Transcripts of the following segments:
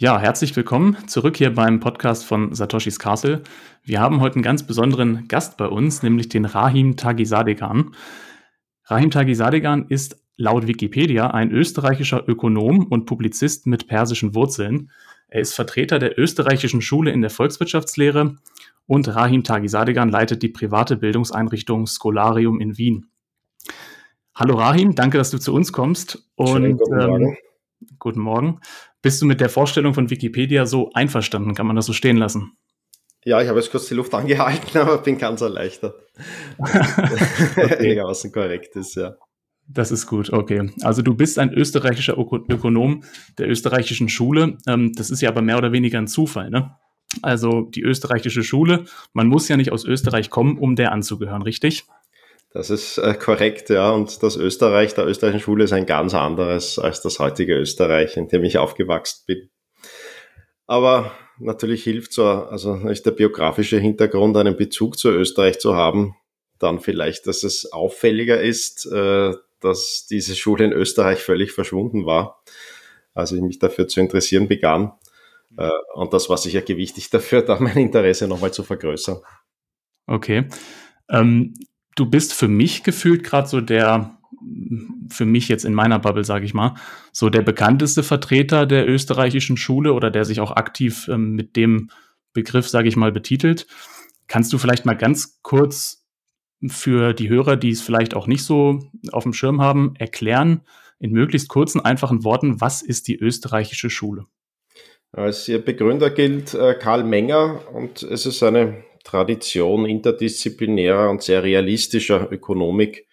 Ja, herzlich willkommen zurück hier beim Podcast von Satoshis Castle. Wir haben heute einen ganz besonderen Gast bei uns, nämlich den Rahim Tagisadegan. Rahim Tagisadegan ist laut Wikipedia ein österreichischer Ökonom und Publizist mit persischen Wurzeln. Er ist Vertreter der österreichischen Schule in der Volkswirtschaftslehre und Rahim Tagisadegan leitet die private Bildungseinrichtung Scholarium in Wien. Hallo Rahim, danke, dass du zu uns kommst. Und guten Morgen. Ähm, guten Morgen. Bist du mit der Vorstellung von Wikipedia so einverstanden? Kann man das so stehen lassen? Ja, ich habe jetzt kurz die Luft angehalten, aber bin ganz erleichtert. Einigermaßen korrekt ist, ja. Das ist gut, okay. Also du bist ein österreichischer Ökonom der österreichischen Schule. Ähm, das ist ja aber mehr oder weniger ein Zufall, ne? Also die österreichische Schule, man muss ja nicht aus Österreich kommen, um der anzugehören, richtig? Das ist äh, korrekt, ja. Und das Österreich der österreichischen Schule ist ein ganz anderes als das heutige Österreich, in dem ich aufgewachsen bin. Aber natürlich hilft so, also ist der biografische Hintergrund, einen Bezug zu Österreich zu haben, dann vielleicht, dass es auffälliger ist, äh, dass diese Schule in Österreich völlig verschwunden war, als ich mich dafür zu interessieren begann. Äh, und das war sicher gewichtig dafür, da mein Interesse nochmal zu vergrößern. Okay. Ähm, du bist für mich gefühlt gerade so der, für mich jetzt in meiner Bubble, sage ich mal, so der bekannteste Vertreter der österreichischen Schule oder der sich auch aktiv ähm, mit dem Begriff, sage ich mal, betitelt. Kannst du vielleicht mal ganz kurz für die Hörer, die es vielleicht auch nicht so auf dem Schirm haben, erklären, in möglichst kurzen, einfachen Worten, was ist die österreichische Schule? Als ihr Begründer gilt äh, Karl Menger und es ist eine Tradition interdisziplinärer und sehr realistischer Ökonomik,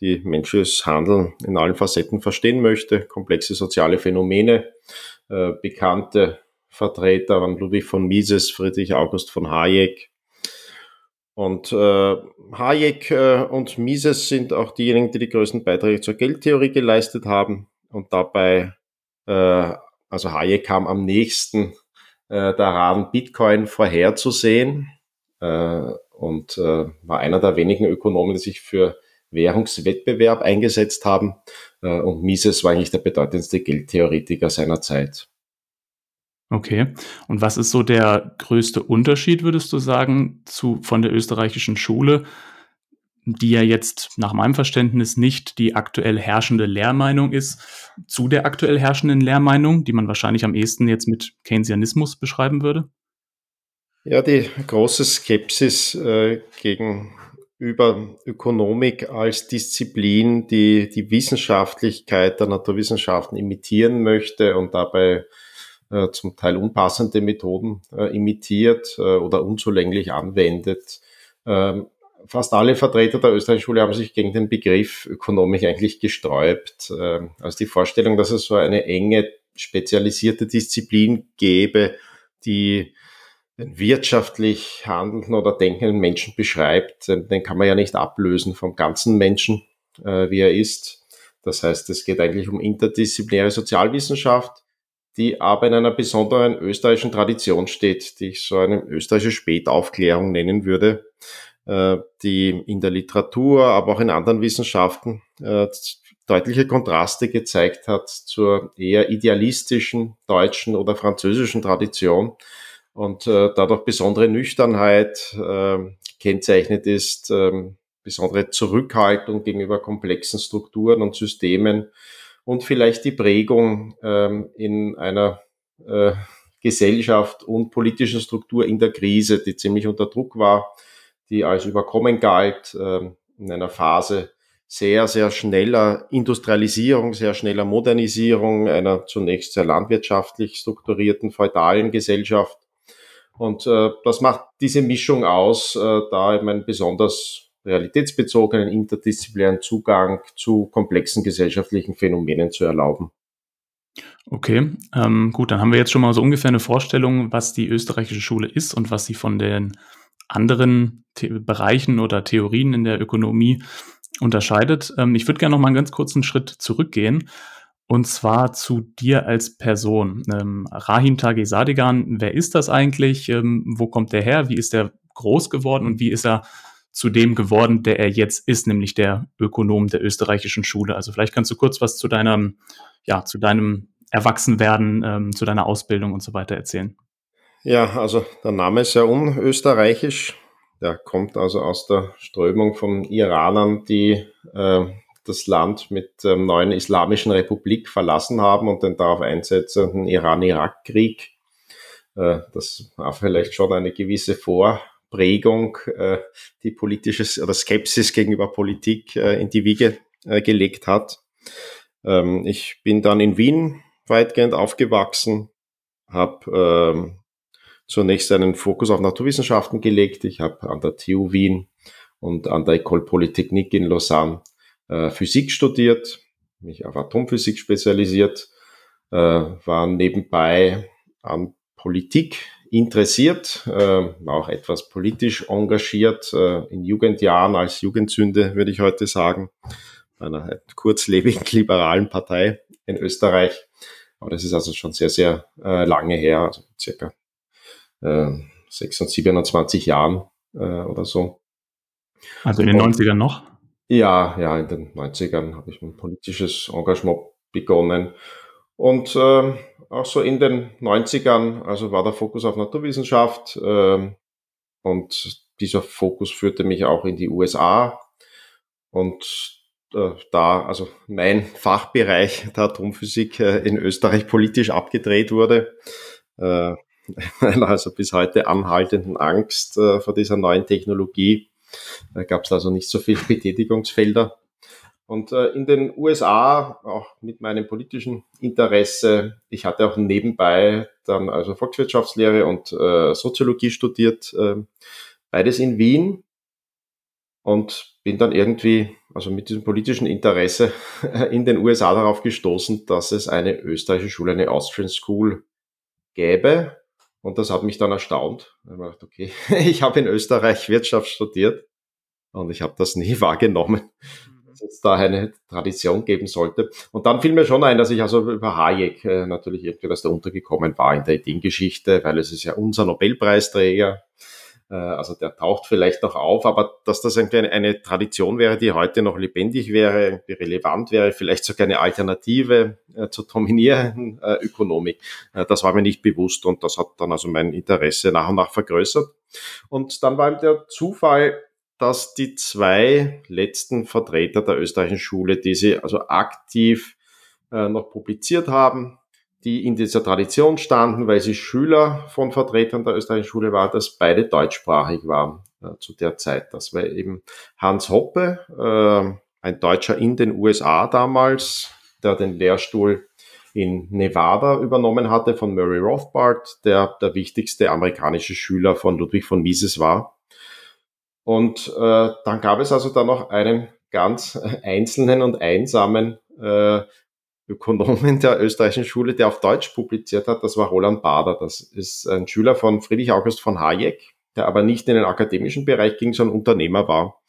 die menschliches Handeln in allen Facetten verstehen möchte, komplexe soziale Phänomene, äh, bekannte Vertreter waren Ludwig von Mises, Friedrich August von Hayek. Und äh, Hayek äh, und Mises sind auch diejenigen, die die größten Beiträge zur Geldtheorie geleistet haben. Und dabei, äh, also Hayek kam am nächsten äh, daran, Bitcoin vorherzusehen und äh, war einer der wenigen Ökonomen, die sich für Währungswettbewerb eingesetzt haben. Äh, und Mises war eigentlich der bedeutendste Geldtheoretiker seiner Zeit. Okay. Und was ist so der größte Unterschied, würdest du sagen, zu, von der österreichischen Schule, die ja jetzt nach meinem Verständnis nicht die aktuell herrschende Lehrmeinung ist, zu der aktuell herrschenden Lehrmeinung, die man wahrscheinlich am ehesten jetzt mit Keynesianismus beschreiben würde? Ja, die große Skepsis äh, gegenüber Ökonomik als Disziplin, die die Wissenschaftlichkeit der Naturwissenschaften imitieren möchte und dabei äh, zum Teil unpassende Methoden äh, imitiert äh, oder unzulänglich anwendet. Ähm, fast alle Vertreter der österreichischen Schule haben sich gegen den Begriff Ökonomik eigentlich gesträubt. Ähm, also die Vorstellung, dass es so eine enge, spezialisierte Disziplin gäbe, die den wirtschaftlich handelnden oder denkenden Menschen beschreibt, den kann man ja nicht ablösen vom ganzen Menschen, äh, wie er ist. Das heißt, es geht eigentlich um interdisziplinäre Sozialwissenschaft, die aber in einer besonderen österreichischen Tradition steht, die ich so eine österreichische Spätaufklärung nennen würde, äh, die in der Literatur, aber auch in anderen Wissenschaften äh, deutliche Kontraste gezeigt hat zur eher idealistischen deutschen oder französischen Tradition und äh, dadurch besondere Nüchternheit äh, kennzeichnet ist, äh, besondere Zurückhaltung gegenüber komplexen Strukturen und Systemen und vielleicht die Prägung äh, in einer äh, Gesellschaft und politischen Struktur in der Krise, die ziemlich unter Druck war, die als überkommen galt, äh, in einer Phase sehr, sehr schneller Industrialisierung, sehr schneller Modernisierung einer zunächst sehr landwirtschaftlich strukturierten feudalen Gesellschaft und äh, das macht diese Mischung aus, äh, da eben einen besonders realitätsbezogenen, interdisziplinären Zugang zu komplexen gesellschaftlichen Phänomenen zu erlauben. Okay, ähm, gut, dann haben wir jetzt schon mal so ungefähr eine Vorstellung, was die österreichische Schule ist und was sie von den anderen The Bereichen oder Theorien in der Ökonomie unterscheidet. Ähm, ich würde gerne noch mal einen ganz kurzen Schritt zurückgehen und zwar zu dir als Person. Ähm, Rahim Tagesadigan, wer ist das eigentlich? Ähm, wo kommt der her? Wie ist er groß geworden und wie ist er zu dem geworden, der er jetzt ist, nämlich der Ökonom der österreichischen Schule? Also vielleicht kannst du kurz was zu deinem, ja, zu deinem Erwachsenwerden, ähm, zu deiner Ausbildung und so weiter erzählen? Ja, also der Name ist ja unösterreichisch. Der kommt also aus der Strömung von Iranern, die äh, das Land mit der ähm, neuen Islamischen Republik verlassen haben und den darauf einsetzenden Iran-Irak-Krieg. Äh, das war vielleicht schon eine gewisse Vorprägung, äh, die politisches oder Skepsis gegenüber Politik äh, in die Wiege gelegt hat. Ähm, ich bin dann in Wien weitgehend aufgewachsen, habe ähm, zunächst einen Fokus auf Naturwissenschaften gelegt. Ich habe an der TU Wien und an der École Polytechnique in Lausanne äh, Physik studiert, mich auf Atomphysik spezialisiert, äh, war nebenbei an Politik interessiert, äh, war auch etwas politisch engagiert, äh, in Jugendjahren als Jugendsünde, würde ich heute sagen, einer kurzlebigen liberalen Partei in Österreich. Aber das ist also schon sehr, sehr äh, lange her, also circa äh, 26, 27 Jahren äh, oder so. Also in den Und, 90ern noch? Ja, ja, in den 90ern habe ich ein politisches Engagement begonnen. Und äh, auch so in den 90ern, also war der Fokus auf Naturwissenschaft äh, und dieser Fokus führte mich auch in die USA. Und äh, da, also mein Fachbereich der Atomphysik äh, in Österreich politisch abgedreht wurde, äh, also bis heute anhaltenden Angst äh, vor dieser neuen Technologie da gab es also nicht so viele Betätigungsfelder. Und äh, in den USA, auch mit meinem politischen Interesse, ich hatte auch nebenbei dann also Volkswirtschaftslehre und äh, Soziologie studiert, äh, beides in Wien und bin dann irgendwie, also mit diesem politischen Interesse in den USA darauf gestoßen, dass es eine österreichische Schule, eine Austrian School gäbe. Und das hat mich dann erstaunt. Ich habe gedacht, okay, ich habe in Österreich Wirtschaft studiert und ich habe das nie wahrgenommen, mhm. dass es da eine Tradition geben sollte. Und dann fiel mir schon ein, dass ich also über Hayek äh, natürlich irgendwie was da untergekommen war in der Ideengeschichte, weil es ist ja unser Nobelpreisträger. Äh, also der taucht vielleicht noch auf, aber dass das irgendwie eine, Tradition wäre, die heute noch lebendig wäre, irgendwie relevant wäre, vielleicht sogar eine Alternative äh, zur dominierenden äh, Ökonomik, äh, das war mir nicht bewusst und das hat dann also mein Interesse nach und nach vergrößert. Und dann war der Zufall, dass die zwei letzten Vertreter der österreichischen Schule, die sie also aktiv äh, noch publiziert haben, die in dieser Tradition standen, weil sie Schüler von Vertretern der österreichischen Schule waren, dass beide deutschsprachig waren äh, zu der Zeit. Das war eben Hans Hoppe, äh, ein Deutscher in den USA damals, der den Lehrstuhl in Nevada übernommen hatte von Murray Rothbard, der der wichtigste amerikanische Schüler von Ludwig von Mises war. Und äh, dann gab es also da noch einen ganz einzelnen und einsamen äh, Ökonomen der österreichischen Schule, der auf Deutsch publiziert hat. Das war Roland Bader. Das ist ein Schüler von Friedrich August von Hayek, der aber nicht in den akademischen Bereich ging, sondern Unternehmer war.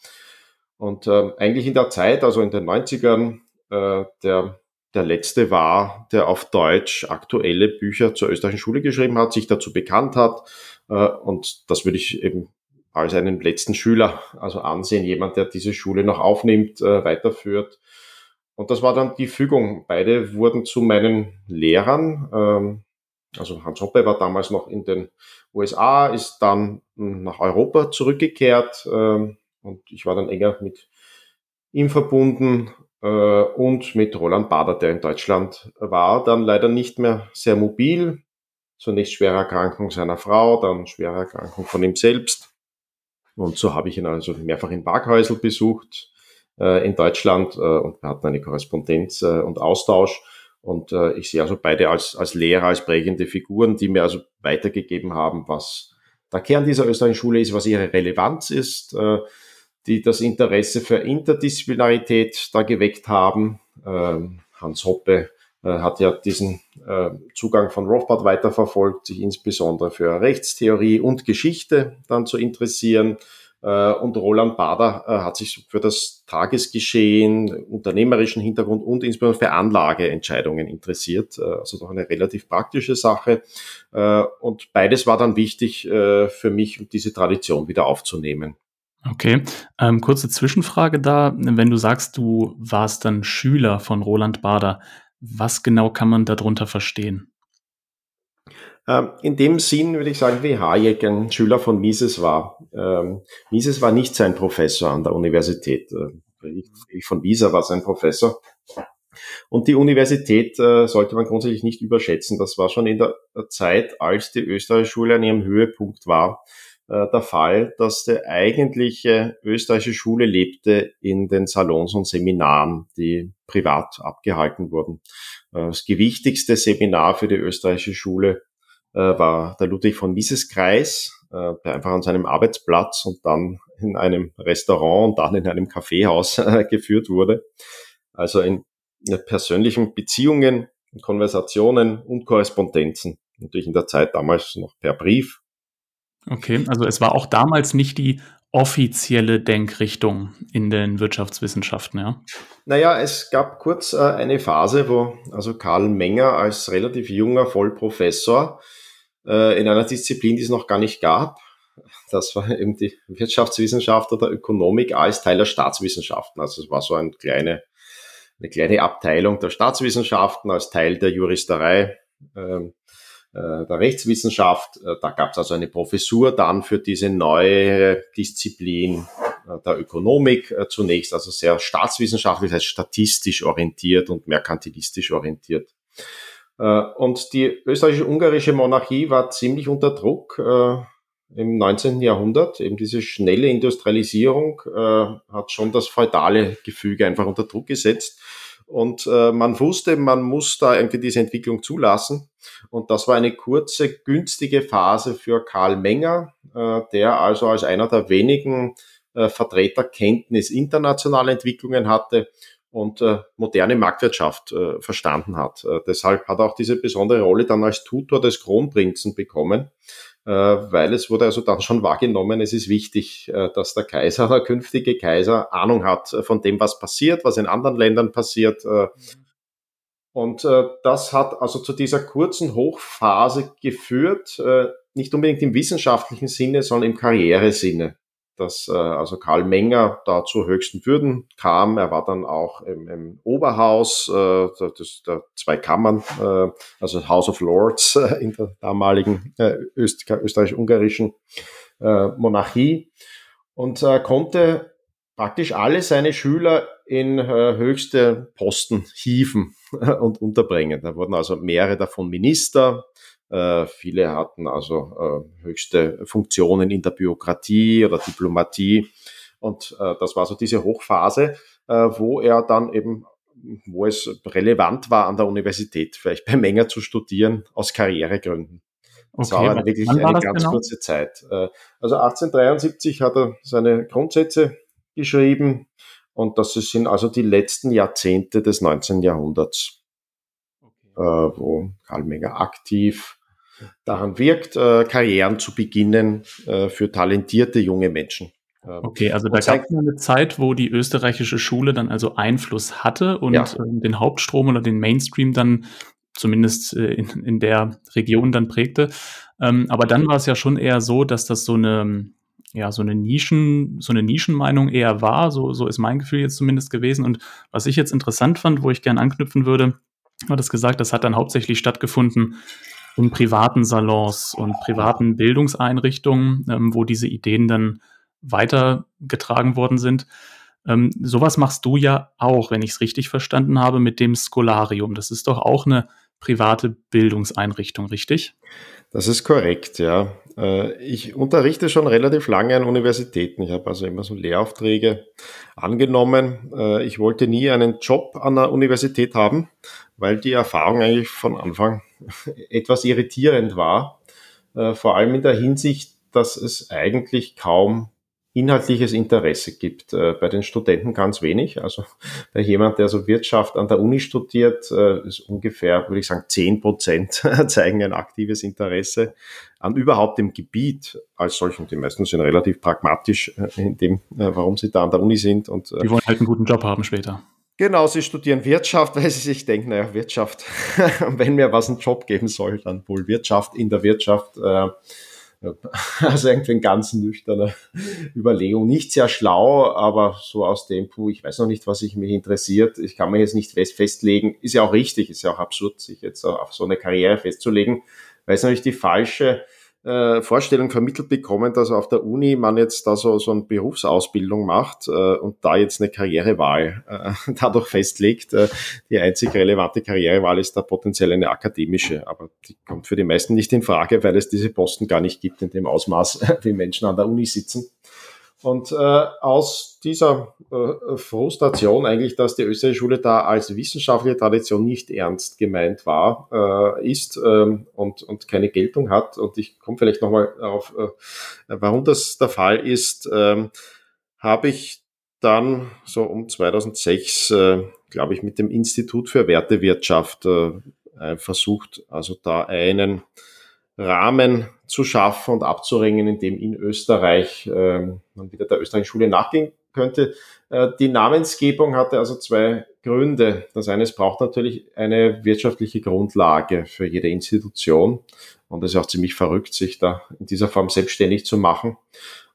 Und äh, eigentlich in der Zeit, also in den 90ern, äh, der, der letzte war, der auf Deutsch aktuelle Bücher zur österreichischen Schule geschrieben hat, sich dazu bekannt hat. Äh, und das würde ich eben als einen letzten Schüler, also ansehen, jemand, der diese Schule noch aufnimmt, äh, weiterführt. Und das war dann die Fügung. Beide wurden zu meinen Lehrern. Ähm, also Hans Hoppe war damals noch in den USA, ist dann nach Europa zurückgekehrt ähm, und ich war dann enger mit ihm verbunden äh, und mit Roland Bader, der in Deutschland war, dann leider nicht mehr sehr mobil. Zunächst schwere Erkrankung seiner Frau, dann schwere Erkrankung von ihm selbst. Und so habe ich ihn also mehrfach in Parkhäusl besucht äh, in Deutschland äh, und wir hatten eine Korrespondenz äh, und Austausch. Und äh, ich sehe also beide als, als Lehrer, als prägende Figuren, die mir also weitergegeben haben, was der Kern dieser österreichischen Schule ist, was ihre Relevanz ist, äh, die das Interesse für Interdisziplinarität da geweckt haben. Ähm, Hans Hoppe äh, hat ja diesen äh, Zugang von Rothbard weiterverfolgt, sich insbesondere für Rechtstheorie und Geschichte dann zu interessieren. Äh, und Roland Bader hat sich für das Tagesgeschehen, unternehmerischen Hintergrund und insbesondere für Anlageentscheidungen interessiert. Also doch eine relativ praktische Sache. Und beides war dann wichtig für mich, um diese Tradition wieder aufzunehmen. Okay, ähm, kurze Zwischenfrage da. Wenn du sagst, du warst dann Schüler von Roland Bader, Was genau kann man darunter verstehen? Ähm, in dem Sinn würde ich sagen, wie Hayek ein Schüler von Mises war. Ähm, Mises war nicht sein Professor an der Universität. Friedrich von Wieser war sein Professor. Und die Universität äh, sollte man grundsätzlich nicht überschätzen. Das war schon in der Zeit, als die österreichische Schule an ihrem Höhepunkt war, äh, der Fall, dass die eigentliche österreichische Schule lebte in den Salons und Seminaren, die privat abgehalten wurden. Äh, das gewichtigste Seminar für die österreichische Schule äh, war der Ludwig von Mises Kreis, äh, der einfach an seinem Arbeitsplatz und dann in einem Restaurant und dann in einem Kaffeehaus äh, geführt wurde. Also in persönlichen Beziehungen, Konversationen und Korrespondenzen. Natürlich in der Zeit damals noch per Brief. Okay, also es war auch damals nicht die offizielle Denkrichtung in den Wirtschaftswissenschaften, ja? Naja, es gab kurz äh, eine Phase, wo also Karl Menger als relativ junger Vollprofessor äh, in einer Disziplin, die es noch gar nicht gab, das war eben die Wirtschaftswissenschaft oder Ökonomik als Teil der Staatswissenschaften. Also es war so eine kleine, eine kleine Abteilung der Staatswissenschaften als Teil der Juristerei, ähm, äh, der Rechtswissenschaft. Äh, da gab es also eine Professur dann für diese neue Disziplin äh, der Ökonomik zunächst, also sehr staatswissenschaftlich, das heißt statistisch orientiert und merkantilistisch orientiert. Äh, und die österreichische-ungarische Monarchie war ziemlich unter Druck äh, im 19. Jahrhundert. Eben diese schnelle Industrialisierung äh, hat schon das feudale Gefüge einfach unter Druck gesetzt. Und man wusste, man muss da irgendwie diese Entwicklung zulassen. Und das war eine kurze, günstige Phase für Karl Menger, der also als einer der wenigen Vertreter Kenntnis internationaler Entwicklungen hatte und äh, moderne Marktwirtschaft äh, verstanden hat. Äh, deshalb hat er auch diese besondere Rolle dann als Tutor des Kronprinzen bekommen, äh, weil es wurde also dann schon wahrgenommen, es ist wichtig, äh, dass der Kaiser, der künftige Kaiser, Ahnung hat äh, von dem, was passiert, was in anderen Ländern passiert. Äh, und äh, das hat also zu dieser kurzen Hochphase geführt, äh, nicht unbedingt im wissenschaftlichen Sinne, sondern im Karrieresinne dass äh, also Karl Menger da zu höchsten Würden kam. Er war dann auch im, im Oberhaus, äh, das, der zwei Kammern, äh, also House of Lords äh, in der damaligen äh, Öst österreich-ungarischen äh, Monarchie und äh, konnte praktisch alle seine Schüler in äh, höchste Posten hieven und unterbringen. Da wurden also mehrere davon Minister, viele hatten also äh, höchste Funktionen in der Bürokratie oder Diplomatie. Und äh, das war so diese Hochphase, äh, wo er dann eben, wo es relevant war, an der Universität vielleicht bei Menger zu studieren, aus Karrieregründen. Das okay, war wirklich eine ganz genau? kurze Zeit. Äh, also 1873 hat er seine Grundsätze geschrieben und das sind also die letzten Jahrzehnte des 19. Jahrhunderts, okay. Äh, wo Karl Menger aktiv daran wirkt, äh, Karrieren zu beginnen äh, für talentierte junge Menschen. Ähm, okay, also da gab es eine Zeit, wo die österreichische Schule dann also Einfluss hatte und ja. äh, den Hauptstrom oder den Mainstream dann zumindest äh, in, in der Region dann prägte. Ähm, aber dann war es ja schon eher so, dass das so eine, ja, so eine Nischen, so eine Nischenmeinung eher war. So, so ist mein Gefühl jetzt zumindest gewesen. Und was ich jetzt interessant fand, wo ich gerne anknüpfen würde, war das gesagt, das hat dann hauptsächlich stattgefunden in privaten Salons und privaten Bildungseinrichtungen, ähm, wo diese Ideen dann weitergetragen worden sind. Ähm, sowas machst du ja auch, wenn ich es richtig verstanden habe, mit dem Scholarium. Das ist doch auch eine private Bildungseinrichtung, richtig? Das ist korrekt, ja. Äh, ich unterrichte schon relativ lange an Universitäten. Ich habe also immer so Lehraufträge angenommen. Äh, ich wollte nie einen Job an der Universität haben, weil die Erfahrung eigentlich von Anfang etwas irritierend war. Äh, vor allem in der Hinsicht, dass es eigentlich kaum inhaltliches Interesse gibt. Äh, bei den Studenten ganz wenig. Also bei jemand, der so Wirtschaft an der Uni studiert, äh, ist ungefähr, würde ich sagen, zehn Prozent zeigen ein aktives Interesse an überhaupt dem Gebiet als solchen. Die meisten sind relativ pragmatisch in dem, warum sie da an der Uni sind. Und, die wollen halt einen guten Job haben später. Genau, sie studieren Wirtschaft, weil sie sich denken, naja, Wirtschaft, wenn mir was einen Job geben soll, dann wohl Wirtschaft in der Wirtschaft. Äh, Also irgendwie eine ganz nüchterne Überlegung. Nicht sehr schlau, aber so aus dem, puh, ich weiß noch nicht, was sich mich interessiert. Ich kann mir jetzt nicht fest festlegen. Ist ja auch richtig, ist ja auch absurd, sich jetzt auf so eine Karriere festzulegen, weil es natürlich die falsche äh, Vorstellung vermittelt bekommen, dass auf der Uni man jetzt da so, so eine Berufsausbildung macht äh, und da jetzt eine Karrierewahl äh, dadurch festlegt. Äh, die einzig relevante Karrierewahl ist da potenziell eine akademische, aber die kommt für die meisten nicht in Frage, weil es diese Posten gar nicht gibt in dem Ausmaß, wie Menschen an der Uni sitzen. Und äh, aus dieser äh, Frustration eigentlich, dass die österreichische Schule da als wissenschaftliche Tradition nicht ernst gemeint war, äh, ist ähm, und, und keine Geltung hat, und ich komme vielleicht nochmal darauf, äh, warum das der Fall ist, ähm, habe ich dann so um 2006, äh, glaube ich, mit dem Institut für Wertewirtschaft äh, versucht, also da einen Rahmen zu schaffen und abzuringen, in dem in Österreich äh, man wieder der österreichischen Schule nachgehen könnte. Äh, die Namensgebung hatte also zwei Gründe. Das eine, es braucht natürlich eine wirtschaftliche Grundlage für jede Institution. Und es ist auch ziemlich verrückt, sich da in dieser Form selbstständig zu machen.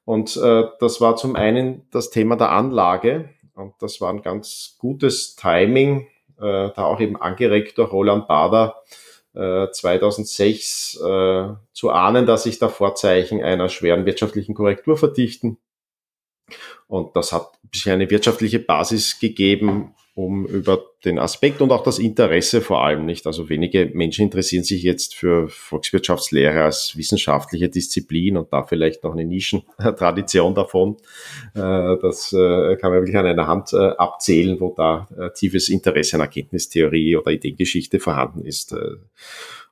Und äh, das war zum einen das Thema der Anlage. Und das war ein ganz gutes Timing, äh, da auch eben angeregt durch Roland Bader, 2006 äh, äh, zu ahnen, dass sich da Vorzeichen einer schweren wirtschaftlichen Korrektur verdichten. Und das hat bisschen eine wirtschaftliche Basis gegeben, um über den Aspekt und auch das Interesse vor allem nicht. Also wenige Menschen interessieren sich jetzt für Volkswirtschaftslehre als wissenschaftliche Disziplin und da vielleicht noch eine Nischentradition davon. Äh, das äh, kann man wirklich an einer Hand äh, abzählen, wo da tiefes Interesse an Erkenntnistheorie oder Ideengeschichte vorhanden ist.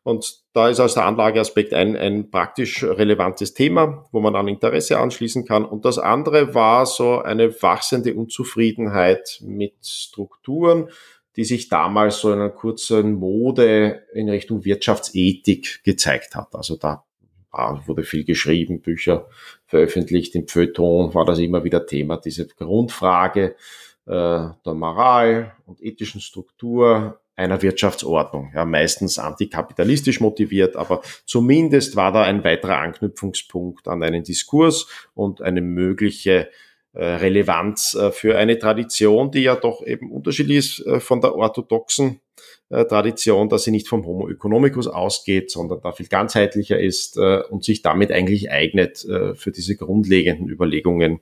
Und da ist als der Anlageaspekt ein, ein praktisch relevantes Thema, wo man an Interesse anschließen kann. Und das andere war so eine wachsende Unzufriedenheit mit Strukturen, die sich damals so in einer kurzen Mode in Richtung Wirtschaftsethik gezeigt hat. Also da wurde viel geschrieben, Bücher veröffentlicht, im Feuilleton war das immer wieder Thema, diese Grundfrage äh, der Moral und ethischen Struktur einer Wirtschaftsordnung. Ja, meistens antikapitalistisch motiviert, aber zumindest war da ein weiterer Anknüpfungspunkt an einen Diskurs und eine mögliche äh, Relevanz äh, für eine Tradition, die ja doch eben unterschiedlich ist äh, von der orthodoxen Tradition, dass sie nicht vom Homo economicus ausgeht, sondern da viel ganzheitlicher ist und sich damit eigentlich eignet für diese grundlegenden Überlegungen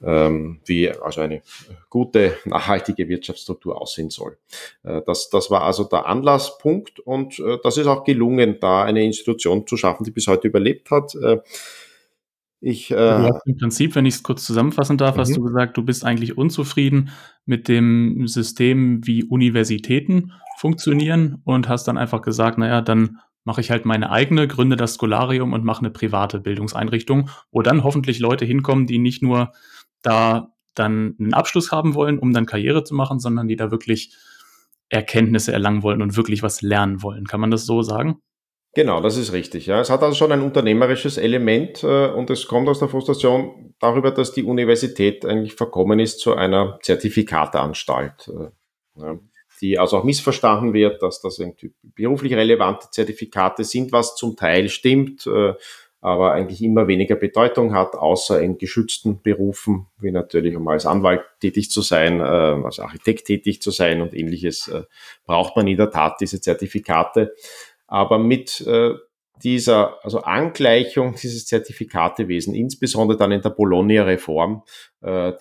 wie also eine gute, nachhaltige Wirtschaftsstruktur aussehen soll. Äh, das, das war also der Anlasspunkt und äh, das ist auch gelungen, da eine Institution zu schaffen, die bis heute überlebt hat. Äh, ich, äh, Im Prinzip, wenn ich es kurz zusammenfassen darf, mhm. hast du gesagt, du bist eigentlich unzufrieden mit dem System, wie Universitäten funktionieren und hast dann einfach gesagt, naja, dann mache ich halt meine eigene, gründe das Scholarium und mache eine private Bildungseinrichtung, wo dann hoffentlich Leute hinkommen, die nicht nur da dann einen Abschluss haben wollen, um dann Karriere zu machen, sondern die da wirklich Erkenntnisse erlangen wollen und wirklich was lernen wollen. Kann man das so sagen? Genau, das ist richtig. Ja. Es hat also schon ein unternehmerisches Element äh, und es kommt aus der Frustration darüber, dass die Universität eigentlich verkommen ist zu einer Zertifikateanstalt, äh, ja, die also auch missverstanden wird, dass das irgendwie beruflich relevante Zertifikate sind, was zum Teil stimmt. Äh, aber eigentlich immer weniger Bedeutung hat, außer in geschützten Berufen, wie natürlich, um als Anwalt tätig zu sein, äh, als Architekt tätig zu sein und ähnliches, äh, braucht man in der Tat diese Zertifikate. Aber mit äh, dieser also Angleichung dieses Zertifikatewesen, insbesondere dann in der Bologna-Reform,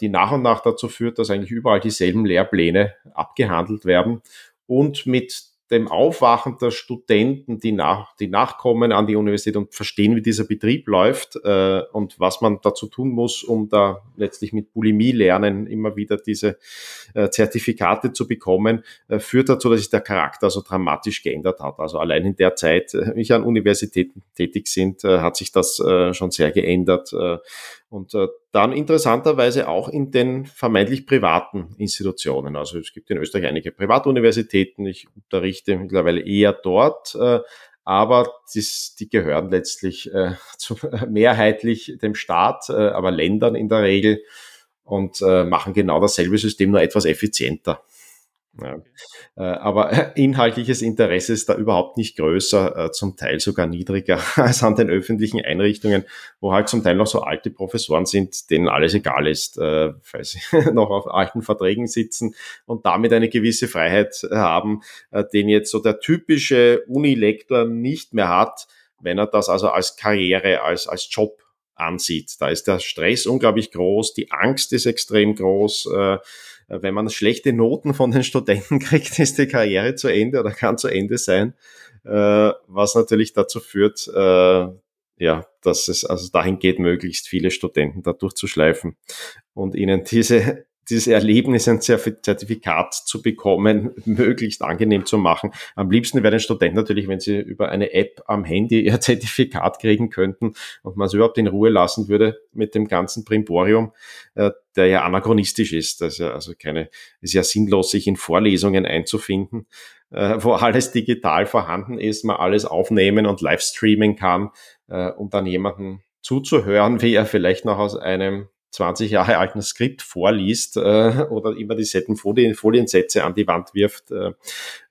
die nach und nach dazu führt, dass eigentlich überall dieselben Lehrpläne abgehandelt werden und mit dem Aufwachen der Studenten, die, nach, die nachkommen an die Universität und verstehen, wie dieser Betrieb läuft äh, und was man dazu tun muss, um da letztlich mit Bulimie lernen immer wieder diese äh, Zertifikate zu bekommen, äh, führt dazu, dass sich der Charakter so dramatisch geändert hat. Also allein in der Zeit, äh, wie ich an Universitäten tätig sind, äh, hat sich das äh, schon sehr geändert. Und dann interessanterweise auch in den vermeintlich privaten Institutionen. Also es gibt in Österreich einige Privatuniversitäten. Ich unterrichte mittlerweile eher dort. Äh, aber das, die gehören letztlich äh, zu, mehrheitlich dem Staat, äh, aber Ländern in der Regel und äh, machen genau dasselbe System, nur etwas effizienter. Ja. Äh, aber inhaltliches Interesse ist da überhaupt nicht größer, äh, zum Teil sogar niedriger als an den öffentlichen Einrichtungen, wo halt zum Teil noch so alte Professoren sind, denen alles egal ist, äh, weil sie noch auf alten Verträgen sitzen und damit eine gewisse Freiheit haben, den jetzt so der typische Unilektor nicht mehr hat, wenn er das also als Karriere, als, als Job ansieht. Da ist der Stress unglaublich groß, die Angst ist extrem groß, äh, wenn man schlechte Noten von den Studenten kriegt, ist die Karriere zu Ende oder kann zu Ende sein, äh, was natürlich dazu führt, äh, ja, dass es also dahin geht, möglichst viele Studenten da durchzuschleifen und ihnen diese dieses Erlebnis, ein Zertifikat zu bekommen, möglichst angenehm zu machen. Am liebsten wäre den Studenten natürlich, wenn sie über eine App am Handy ihr Zertifikat kriegen könnten und man es überhaupt in Ruhe lassen würde mit dem ganzen Primborium, äh, der ja anachronistisch ist. Ja also keine, ist ja sinnlos, sich in Vorlesungen einzufinden, äh, wo alles digital vorhanden ist, man alles aufnehmen und live streamen kann, äh, um dann jemanden zuzuhören, wie er vielleicht noch aus einem 20 Jahre alten Skript vorliest äh, oder immer dieselben Folien, Foliensätze an die Wand wirft. Äh,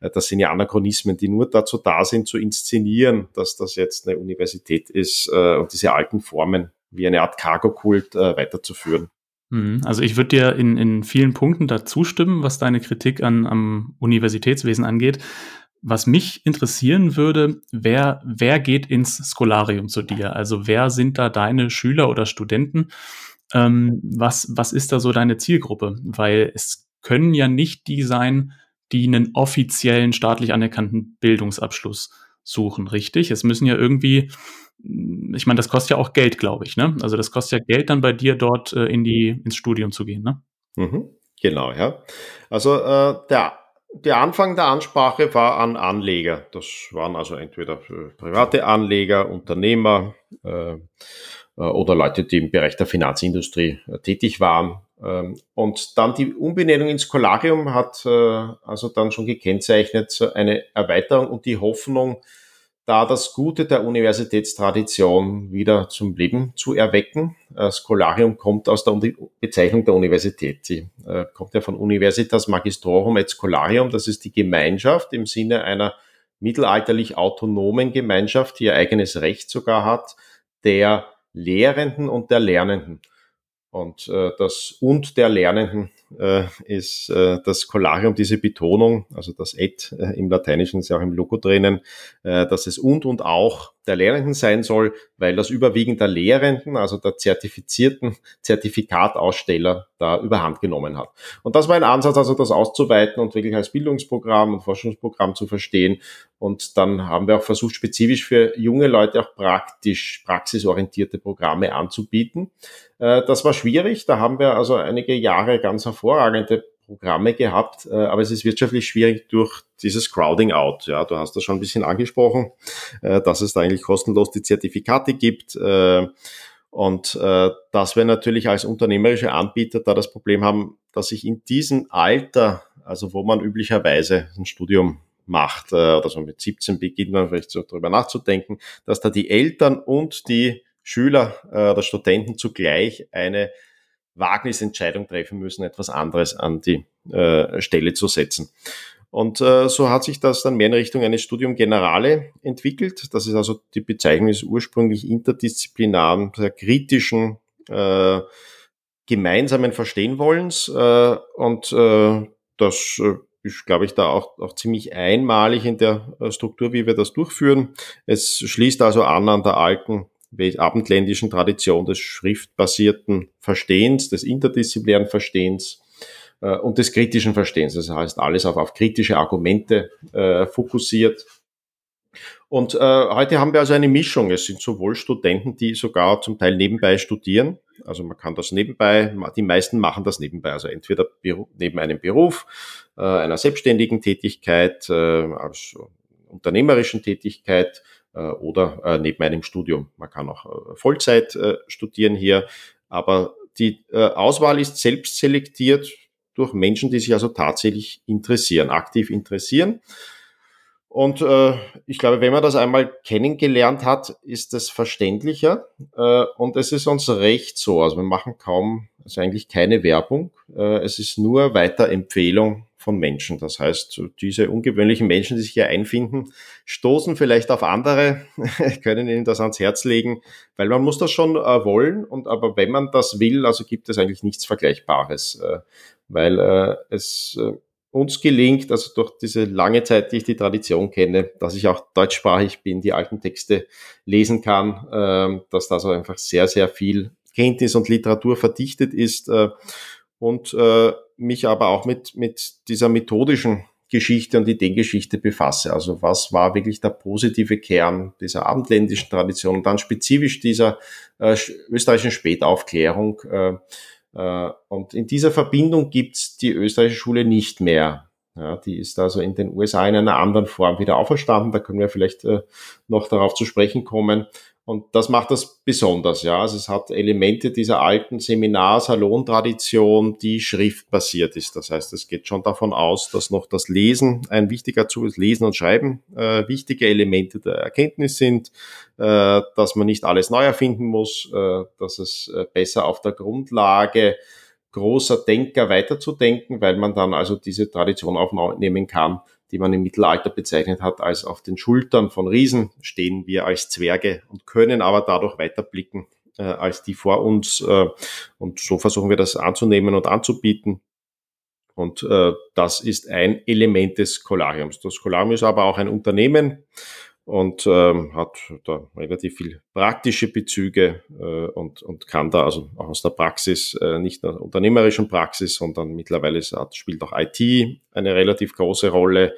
das sind ja Anachronismen, die nur dazu da sind, zu inszenieren, dass das jetzt eine Universität ist äh, und diese alten Formen wie eine Art Cargo-Kult äh, weiterzuführen. Mhm. Also ich würde dir in, in vielen Punkten dazu stimmen, was deine Kritik an, am Universitätswesen angeht. Was mich interessieren würde, wer, wer geht ins Skolarium zu dir? Also wer sind da deine Schüler oder Studenten? Ähm, was, was ist da so deine Zielgruppe? Weil es können ja nicht die sein, die einen offiziellen staatlich anerkannten Bildungsabschluss suchen, richtig? Es müssen ja irgendwie, ich meine, das kostet ja auch Geld, glaube ich, ne? Also das kostet ja Geld, dann bei dir dort äh, in die, ins Studium zu gehen, ne? Mhm, genau, ja. Also äh, der der Anfang der Ansprache war an Anleger. Das waren also entweder private Anleger, Unternehmer, äh, äh, oder Leute, die im Bereich der Finanzindustrie äh, tätig waren. Ähm, und dann die Umbenennung ins Kolarium hat äh, also dann schon gekennzeichnet eine Erweiterung und die Hoffnung, da das Gute der Universitätstradition wieder zum Leben zu erwecken. Scholarium kommt aus der Bezeichnung der Universität. Sie kommt ja von Universitas Magistrorum et Scholarium. Das ist die Gemeinschaft im Sinne einer mittelalterlich autonomen Gemeinschaft, die ihr eigenes Recht sogar hat, der Lehrenden und der Lernenden. Und äh, das und der Lernenden äh, ist äh, das Scholarium, diese Betonung, also das et äh, im Lateinischen ist ja auch im Logo drinnen, äh, dass es und und auch der Lehrenden sein soll, weil das überwiegend der Lehrenden, also der zertifizierten Zertifikataussteller da überhand genommen hat. Und das war ein Ansatz, also das auszuweiten und wirklich als Bildungsprogramm und Forschungsprogramm zu verstehen. Und dann haben wir auch versucht, spezifisch für junge Leute auch praktisch, praxisorientierte Programme anzubieten. Äh, das war schwierig. Da haben wir also einige Jahre ganz hervorragende Programme gehabt, äh, aber es ist wirtschaftlich schwierig durch dieses Crowding out. Ja, du hast das schon ein bisschen angesprochen, äh, dass es da eigentlich kostenlos die Zertifikate gibt. Und dass wir natürlich als unternehmerische Anbieter da das Problem haben, dass sich in diesem Alter, also wo man üblicherweise ein Studium macht, oder so mit 17 beginnt man vielleicht so drüber nachzudenken, dass da die Eltern und die Schüler äh, oder Studenten zugleich eine Wagnisentscheidung treffen müssen, etwas anderes an die äh, Stelle zu setzen. Und äh, so hat sich das dann mehr in Richtung eines Studium Generale entwickelt. Das ist also die Bezeichnung des ursprünglich interdisziplinaren, sehr kritischen, äh, gemeinsamen Verstehenwollens. Äh, und äh, das äh, ist, glaube ich, da auch, auch ziemlich einmalig in der äh, Struktur, wie wir das durchführen. Es schließt also an an der alten abendländischen Tradition des schriftbasierten Verstehens, des interdisziplinären Verstehens äh, und des kritischen Verstehens. Das heißt, alles auf, auf kritische Argumente äh, fokussiert. Und äh, heute haben wir also eine Mischung. Es sind sowohl Studenten, die sogar zum Teil nebenbei studieren. Also man kann das nebenbei, die meisten machen das nebenbei. Also entweder neben einem Beruf, äh, einer selbstständigen Tätigkeit, äh, als unternehmerischen Tätigkeit oder äh, neben einem Studium. Man kann auch äh, Vollzeit studieren hier, aber die Auswahl ist selbst selektiert durch Menschen, die sich also tatsächlich interessieren, aktiv interessieren. Und äh, ich glaube, wenn man das einmal kennengelernt hat, ist es verständlicher äh, und es ist uns recht so. Also wir machen kaum Also eigentlich keine Werbung. Äh, es ist nur Weiterempfehlung von Menschen. Das heißt, diese ungewöhnlichen Menschen, die sich hier einfinden, stoßen vielleicht auf andere, können ihnen das ans Herz legen, weil man muss das schon äh, wollen. Und aber wenn man das will, also gibt es eigentlich nichts Vergleichbares, äh, weil es uns gelingt, also durch diese lange Zeit, die ich die Tradition kenne, dass ich auch deutschsprachig bin, die alten Texte lesen kann, dass da so einfach sehr, sehr viel Kenntnis und Literatur verdichtet ist. Äh, und äh, mich aber auch mit, mit dieser methodischen Geschichte und Ideengeschichte befasse. Also was war wirklich der positive Kern dieser abendländischen Tradition und dann spezifisch dieser äh, österreichischen Spätaufklärung. Äh, äh, und in dieser Verbindung gibt's die österreichische Schule nicht mehr. Ja, die ist also in den USA in einer anderen Form wieder auferstanden. Da können wir vielleicht äh, noch darauf zu sprechen kommen. Und das macht das besonders, ja. Also es hat Elemente dieser alten Seminar-Salon-Tradition, die schriftbasiert ist. Das heißt, es geht schon davon aus, dass noch das Lesen ein wichtiger Zug ist, Lesen und Schreiben äh, wichtige Elemente der Erkenntnis sind, äh, dass man nicht alles neu erfinden muss, äh, dass es äh, besser auf der Grundlage großer Denker weiterzudenken, weil man dann also diese Tradition aufnehmen kann die man im Mittelalter bezeichnet hat als auf den Schultern von Riesen, stehen wir als Zwerge und können aber dadurch weiterblicken äh, als die vor uns. Äh, und so versuchen wir das anzunehmen und anzubieten. Und äh, das ist ein Element des Scholariums. Das Scholarium ist aber auch ein Unternehmen und ähm, hat da relativ viel praktische Bezüge äh, und, und kann da also auch aus der Praxis, äh, nicht nur unternehmerischen Praxis, sondern mittlerweile hat, spielt auch IT eine relativ große Rolle,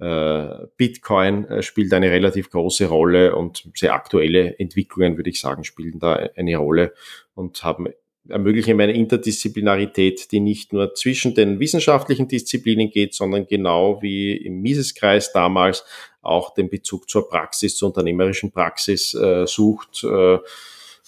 äh, Bitcoin äh, spielt eine relativ große Rolle und sehr aktuelle Entwicklungen, würde ich sagen, spielen da eine Rolle und haben ermöglichen eine Interdisziplinarität, die nicht nur zwischen den wissenschaftlichen Disziplinen geht, sondern genau wie im Miseskreis damals auch den Bezug zur Praxis, zur unternehmerischen Praxis äh, sucht äh,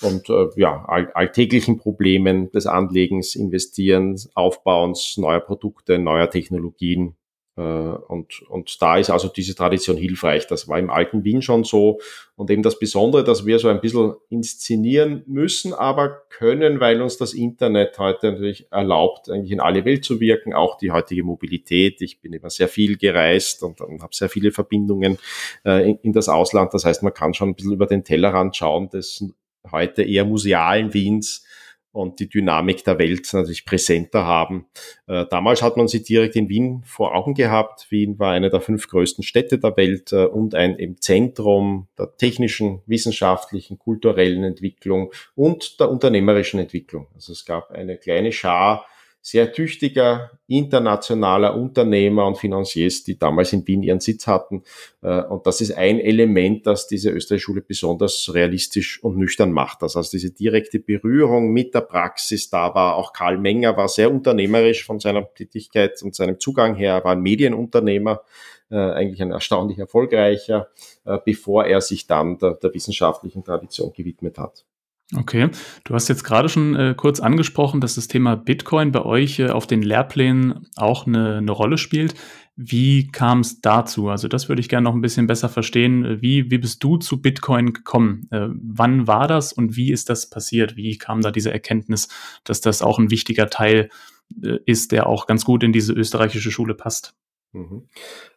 und äh, ja, all, alltäglichen Problemen des Anlegens, Investierens, Aufbauens neuer Produkte, neuer Technologien und, und da ist also diese Tradition hilfreich. Das war im alten Wien schon so. Und eben das Besondere, dass wir so ein bisschen inszenieren müssen, aber können, weil uns das Internet heute natürlich erlaubt, eigentlich in alle Welt zu wirken, auch die heutige Mobilität. Ich bin immer sehr viel gereist und, und habe sehr viele Verbindungen äh, in, in das Ausland. Das heißt, man kann schon ein bisschen über den Tellerrand schauen des heute eher musealen Wiens und die Dynamik der Welt natürlich präsenter haben. Äh, damals hat man sie direkt in Wien vor Augen gehabt. Wien war eine der fünf größten Städte der Welt äh, und ein im Zentrum der technischen, wissenschaftlichen, kulturellen Entwicklung und der unternehmerischen Entwicklung. Also es gab eine kleine Schar sehr tüchtiger internationaler Unternehmer und Financiers, die damals in Wien ihren Sitz hatten. Äh, und das ist ein Element, das diese österreichische Schule besonders realistisch und nüchtern macht. Also diese direkte Berührung mit der Praxis da war. Auch Karl Menger war sehr unternehmerisch von seiner Tätigkeit und seinem Zugang her, war ein Medienunternehmer, äh, eigentlich ein erstaunlich erfolgreicher, äh, bevor er sich dann der, der wissenschaftlichen Tradition gewidmet hat. Okay, du hast jetzt gerade schon äh, kurz angesprochen, dass das Thema Bitcoin bei euch äh, auf den Lehrplänen auch eine, eine Rolle spielt. Wie kam es dazu? Also das würde ich gerne noch ein bisschen besser verstehen. Wie, wie bist du zu Bitcoin gekommen? Äh, wann war das und wie ist das passiert? Wie kam da diese Erkenntnis, dass das auch ein wichtiger Teil äh, ist, der auch ganz gut in diese österreichische Schule passt? Mhm.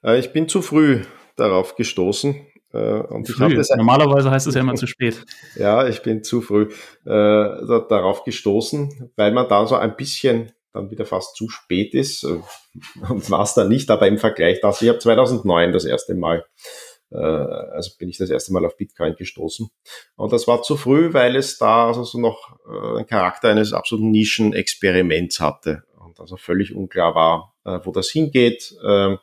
Äh, ich bin zu früh darauf gestoßen. Äh, und ich das Normalerweise heißt es ja immer zu spät. Ja, ich bin zu früh äh, darauf gestoßen, weil man da so ein bisschen dann wieder fast zu spät ist. Äh, und war es dann nicht, aber im Vergleich dazu, ich habe 2009 das erste Mal, äh, also bin ich das erste Mal auf Bitcoin gestoßen. Und das war zu früh, weil es da also so noch äh, einen Charakter eines absoluten Nischenexperiments hatte. Und also völlig unklar war, äh, wo das hingeht. Äh,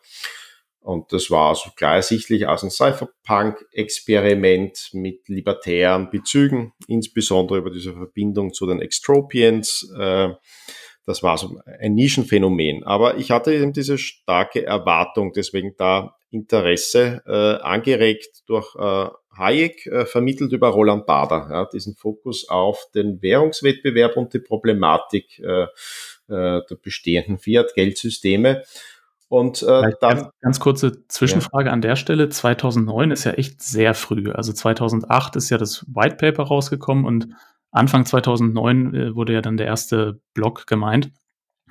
und das war so klar ersichtlich aus einem Cypherpunk-Experiment mit libertären Bezügen, insbesondere über diese Verbindung zu den Extropians. Äh, das war so ein Nischenphänomen. Aber ich hatte eben diese starke Erwartung, deswegen da Interesse äh, angeregt durch äh, Hayek, vermittelt über Roland Bader, diesen Fokus auf den Währungswettbewerb und die Problematik der bestehenden Fiat-Geldsysteme. Und äh, dann. Ganz, ganz, kurze Zwischenfrage ja. an der Stelle. 2009 ist ja echt sehr früh. Also 2008 ist ja das White Paper rausgekommen und Anfang 2009 äh, wurde ja dann der erste Block gemeint.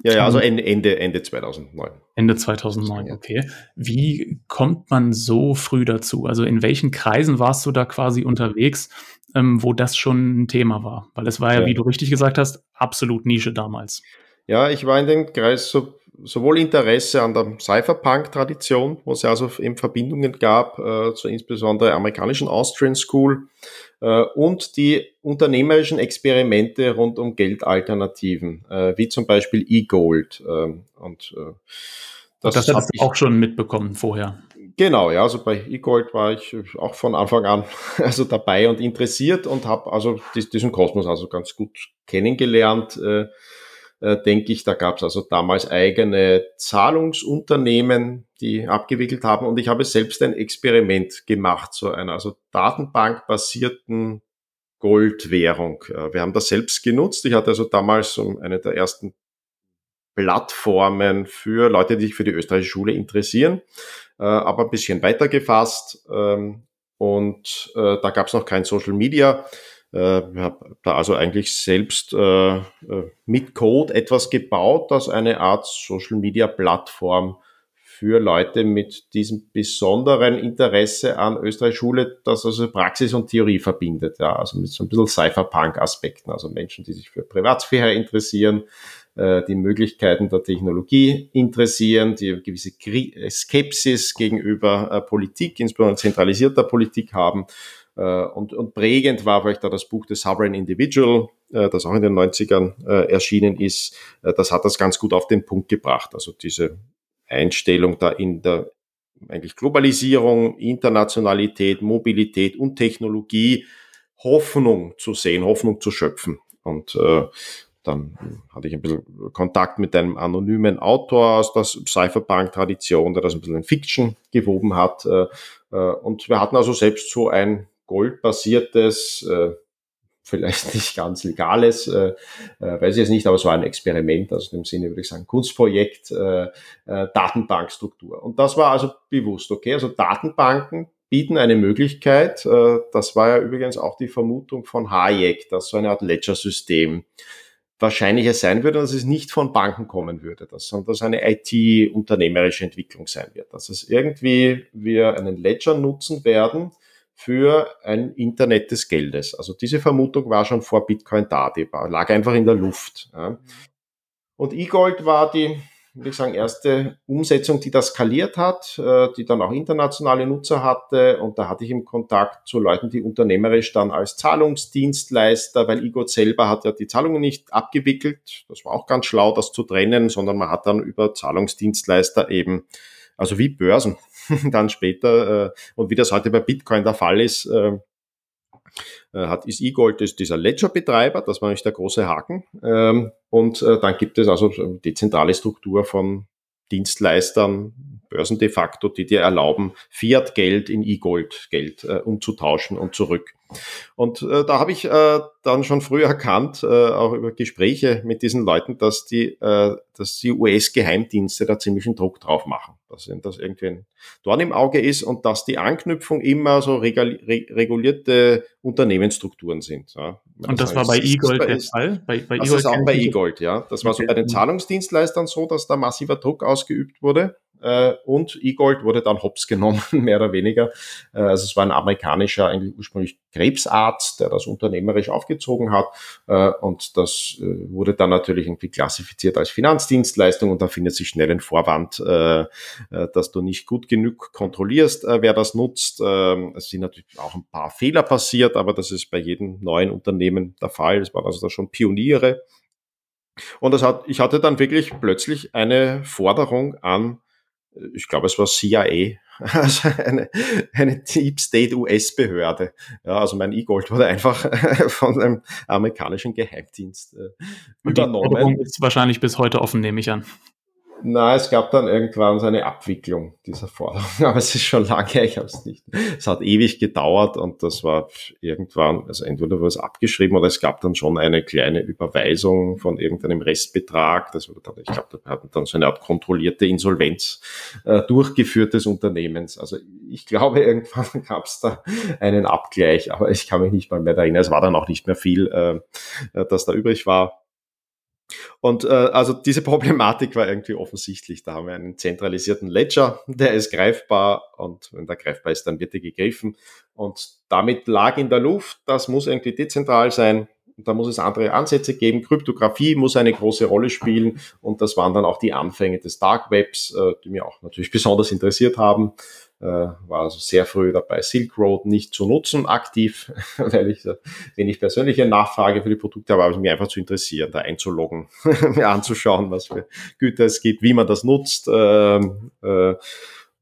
Ja, ja, also Ende, Ende, Ende 2009. Ende 2009, okay. Wie kommt man so früh dazu? Also in welchen Kreisen warst du da quasi unterwegs, ähm, wo das schon ein Thema war? Weil es war ja, ja, wie du richtig gesagt hast, absolut Nische damals. Ja, ich war in dem Kreis so, sowohl Interesse an der Cypherpunk-Tradition, wo es ja also eben Verbindungen gab, äh, zu insbesondere amerikanischen Austrian School, äh, und die unternehmerischen Experimente rund um Geldalternativen, äh, wie zum Beispiel eGold. Ähm, und äh, das, das hast du auch schon mitbekommen vorher. Genau, ja, also bei eGold war ich auch von Anfang an also dabei und interessiert und habe also diesen Kosmos also ganz gut kennengelernt. Äh, äh, denke ich, da gab es also damals eigene Zahlungsunternehmen, die abgewickelt haben. Und ich habe selbst ein Experiment gemacht, so einer also datenbankbasierten Goldwährung. Äh, wir haben das selbst genutzt. Ich hatte also damals so eine der ersten Plattformen für Leute, die sich für die österreichische Schule interessieren, äh, aber ein bisschen weiter gefasst. Ähm, und äh, da gab es noch kein Social Media. Äh, habe da also eigentlich selbst äh, äh, mit Code etwas gebaut, das eine Art Social-Media-Plattform für Leute mit diesem besonderen Interesse an Österreich Schule, das also Praxis und Theorie verbindet, ja, also mit so ein bisschen Cypherpunk-Aspekten, also Menschen, die sich für Privatsphäre interessieren, die Möglichkeiten der Technologie interessieren, die gewisse Skepsis gegenüber Politik, insbesondere zentralisierter Politik haben. äh, und, und prägend war vielleicht da das Buch The Sovereign Individual, äh, das auch in den 90ern äh, erschienen ist. das hat das ganz gut auf den Punkt gebracht. Also diese Einstellung da in der eigentlich Globalisierung, Internationalität, Mobilität und Technologie Hoffnung zu sehen, Hoffnung zu schöpfen. Und äh, dann hatte ich ein bisschen Kontakt mit einem anonymen Autor aus der Cypherpunk-Tradition, der das ein bisschen in Fiction gewoben hat. Äh, und wir hatten also selbst so ein goldbasiertes, äh, vielleicht nicht ganz legales, äh, äh, weiß ich jetzt nicht, aber es war ein Experiment, also in dem Sinne würde ich sagen Kunstprojekt, äh, äh, Datenbankstruktur. Und das war also bewusst, okay, also Datenbanken bieten eine Möglichkeit, äh, das war ja übrigens auch die Vermutung von Hayek, dass so eine Art Ledger-System wahrscheinlicher sein würde, dass es nicht von Banken kommen würde, dass, sondern dass eine IT-unternehmerische Entwicklung sein wird, dass es irgendwie wir einen Ledger nutzen werden, für ein Internet des Geldes. Also diese Vermutung war schon vor Bitcoin da, die lag einfach in der Luft. Und eGold war die, würde ich sagen, erste Umsetzung, die das skaliert hat, äh, die dann auch internationale Nutzer hatte. Und da hatte ich im Kontakt zu Leuten, die unternehmerisch dann als Zahlungsdienstleister, weil eGold selber hat ja die Zahlungen nicht abgewickelt. Das war auch ganz schlau, das zu trennen, sondern man hat dann über Zahlungsdienstleister eben, also wie Börsen, dann später, äh, und wie das heute bei Bitcoin der Fall ist, äh, äh hat, ist eGold ist dieser Ledger-Betreiber, das war nicht der große Haken. Ähm, und äh, dann gibt es also die zentrale Struktur von Dienstleistern, Börsen de facto, die dir erlauben, Fiat-Geld in E-Gold-Geld äh, umzutauschen und zurück. Und äh, da habe ich äh, dann schon früh erkannt, äh, auch über Gespräche mit diesen Leuten, dass die, äh, dass die US-Geheimdienste da ziemlichen Druck drauf machen, dass das irgendwie ein Dorn im Auge ist und dass die Anknüpfung immer so regulierte Unternehmensstrukturen sind. Ja. Und das, das war bei eGold der Fall? Bei, bei das ist auch bei eGold, ja. Das war so bei den Zahlungsdienstleistern so, dass da massiver Druck ausgeübt wurde äh, und eGold wurde dann hops genommen, mehr oder weniger. Äh, also es war ein amerikanischer, eigentlich ursprünglich Krebsarzt, der das unternehmerisch aufgezogen hat äh, und das äh, wurde dann natürlich irgendwie klassifiziert als Finanzdienstleistung und da findet sich schnell ein Vorwand, äh, äh, dass du nicht gut genug kontrollierst, wer das nutzt. Ähm, es sind natürlich auch ein paar Fehler passiert, aber das ist bei jedem neuen Unternehmen der Fall. Es waren also da schon Pioniere. Und das hat, ich hatte dann wirklich plötzlich eine Forderung an ich glaube, es war CIA, also eine, eine Deep State US-Behörde. Ja, also mein E-Gold wurde einfach von einem amerikanischen Geheimdienst äh, Und übernommen. Die ist wahrscheinlich bis heute offen, nehme ich an. Na, es gab dann irgendwann so eine Abwicklung dieser Forderung, aber es ist schon lange ich habe es nicht. Es hat ewig gedauert und das war irgendwann, also entweder wurde es abgeschrieben oder es gab dann schon eine kleine Überweisung von irgendeinem Restbetrag. Das wurde dann, ich glaube, da hatten dann so eine Art kontrollierte Insolvenz äh, durchgeführt des Unternehmens. Also ich glaube, irgendwann gab es da einen Abgleich, aber ich kann mich nicht mal mehr erinnern. Es war dann auch nicht mehr viel, äh, das da übrig war. Und äh, also diese Problematik war irgendwie offensichtlich. Da haben wir einen zentralisierten Ledger, der ist greifbar und wenn der greifbar ist, dann wird er gegriffen. Und damit lag in der Luft, das muss irgendwie dezentral sein. Da muss es andere Ansätze geben. Kryptographie muss eine große Rolle spielen. Und das waren dann auch die Anfänge des Dark Webs, äh, die mir auch natürlich besonders interessiert haben. Äh, war also sehr früh dabei, Silk Road nicht zu nutzen, aktiv, weil ich wenig persönliche Nachfrage für die Produkte habe, aber mich einfach zu interessieren, da einzuloggen, mir anzuschauen, was für Güter es gibt, wie man das nutzt. Ähm, äh,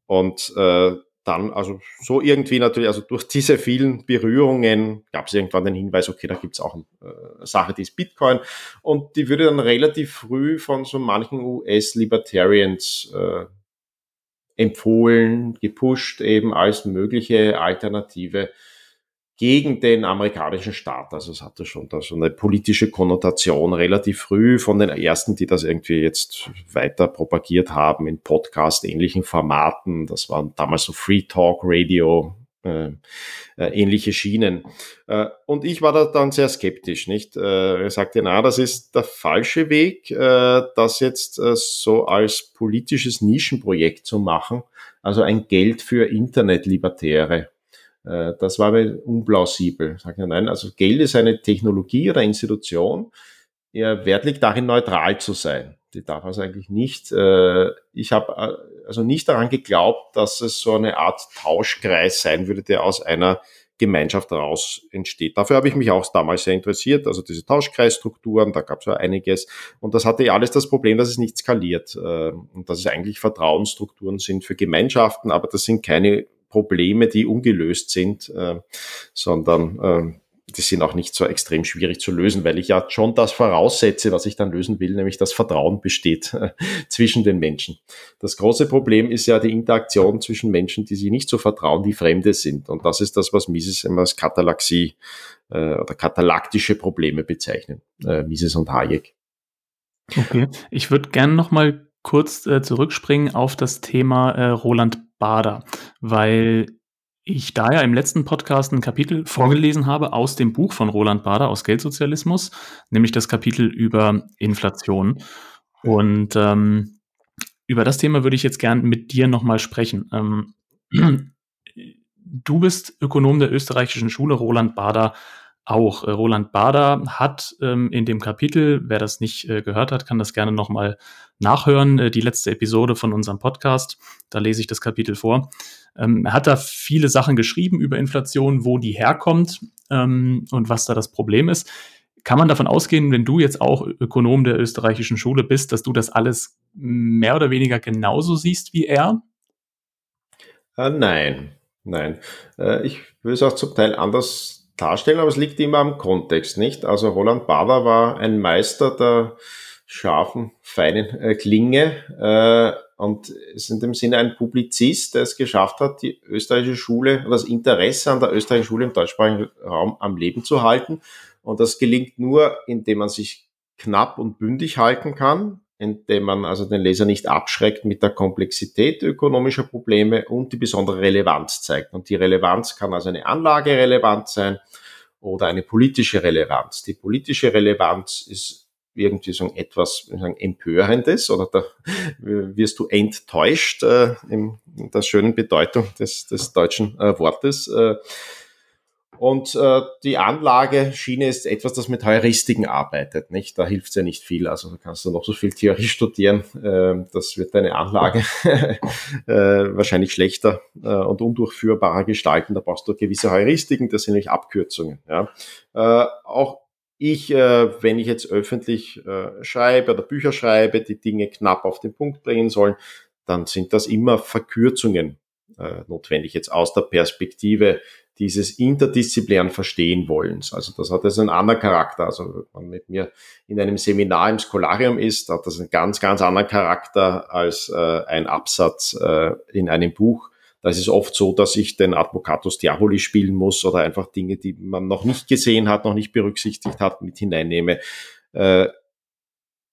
und äh, dann, also so irgendwie natürlich, also durch diese vielen Berührungen gab es irgendwann den Hinweis, okay, da gibt es auch eine äh, Sache, die ist Bitcoin. Und die würde dann relativ früh von so manchen US-Libertarians äh, empfohlen, gepusht eben als mögliche Alternative gegen den amerikanischen Staat. Also es hatte schon da so eine politische Konnotation relativ früh von den ersten, die das irgendwie jetzt weiter propagiert haben in Podcast-ähnlichen Formaten. Das waren damals so Free Talk Radio, äh, äh, ähnliche Schienen. Äh, und ich war da dann sehr skeptisch, nicht? Äh, er sagte, na, das ist der falsche Weg, äh, das jetzt äh, so als politisches Nischenprojekt zu machen, also ein Geld für Internetlibertäre. Das war mir unplausibel. Sag ich, nein, also Geld ist eine Technologie oder Institution. Ihr Wert liegt darin, neutral zu sein. Die darf also eigentlich nicht, äh, ich habe äh, also nicht daran geglaubt, dass es so eine Art Tauschkreis sein würde, der aus einer Gemeinschaft raus entsteht. Dafür habe ich mich auch damals sehr interessiert, also diese Tauschkreisstrukturen, da gab es ja einiges. Und das hatte ja alles das Problem, dass es nicht skaliert äh, und dass es eigentlich Vertrauensstrukturen sind für Gemeinschaften, aber das sind keine Probleme, die ungelöst sind, sondern äh, die sind auch nicht so extrem schwierig zu lösen, weil ich ja schon das voraussetze, was ich dann lösen will, nämlich das Vertrauen besteht zwischen den Menschen. Das große Problem ist ja die Interaktion zwischen Menschen, die sich nicht so vertrauen, die Fremde sind. Und das ist das, was Mises immer als Katalaxie äh, oder katalaktische Probleme bezeichnen, äh, Mises und Hayek. Okay, ich würde gerne noch mal kurz äh, zurückspringen auf das Thema äh, Roland Bader, weil ich da ja im letzten Podcast ein Kapitel vorgelesen habe aus dem Buch von Roland Bader aus Geldsozialismus, nämlich das Kapitel über Inflation. Und ähm, über das Thema würde ich jetzt gern mit dir nochmal sprechen. Ähm, du bist Ökonom der österreichischen Schule, Roland Bader auch. Äh, Roland Bader hat ähm, in dem Kapitel, wer das nicht äh, gehört hat, kann das gerne nochmal nachhören, äh, die letzte Episode von unserem Podcast. Da lese ich das Kapitel vor. Ähm, er hat da viele Sachen geschrieben über Inflation, wo die herkommt ähm, und was da das Problem ist. Kann man davon ausgehen, wenn du jetzt auch Ökonom der österreichischen Schule bist, dass du das alles mehr oder weniger genauso siehst wie er? Äh, nein, nein. Äh, ich würde es auch zum Teil anders darstellen, aber es liegt immer am Kontext, nicht? Also Roland Bader war ein Meister der scharfen, feinen äh, Klinge äh, und ist in dem Sinne ein Publizist, der es geschafft hat, die österreichische Schule, das Interesse an der österreichischen Schule im deutschsprachigen Raum am Leben zu halten. Und das gelingt nur, indem man sich knapp und bündig halten kann, indem man also den Leser nicht abschreckt mit der Komplexität ökonomischer Probleme und die besondere Relevanz zeigt. Und die Relevanz kann also eine Anlagerelevanz sein oder eine politische Relevanz. Die politische Relevanz ist irgendwie so etwas sagen, Empörendes oder da wirst du enttäuscht äh, in der schönen Bedeutung des, des deutschen äh, Wortes. Äh, und äh, die Anlageschiene ist etwas, das mit Heuristiken arbeitet. Nicht? Da hilft es ja nicht viel. Also da kannst du noch so viel Theorie studieren. Äh, das wird deine Anlage äh, wahrscheinlich schlechter äh, und undurchführbarer gestalten. Da brauchst du gewisse Heuristiken, das sind nämlich Abkürzungen. Ja? Äh, auch ich, äh, wenn ich jetzt öffentlich äh, schreibe oder Bücher schreibe, die Dinge knapp auf den Punkt bringen sollen, dann sind das immer Verkürzungen äh, notwendig jetzt aus der Perspektive dieses interdisziplinären Verstehen wollens. Also das hat jetzt einen anderen Charakter. Also wenn man mit mir in einem Seminar im Skolarium ist, hat das einen ganz, ganz anderen Charakter als äh, ein Absatz äh, in einem Buch. Da ist es oft so, dass ich den Advocatus Diaboli spielen muss oder einfach Dinge, die man noch nicht gesehen hat, noch nicht berücksichtigt hat, mit hineinnehme. Äh,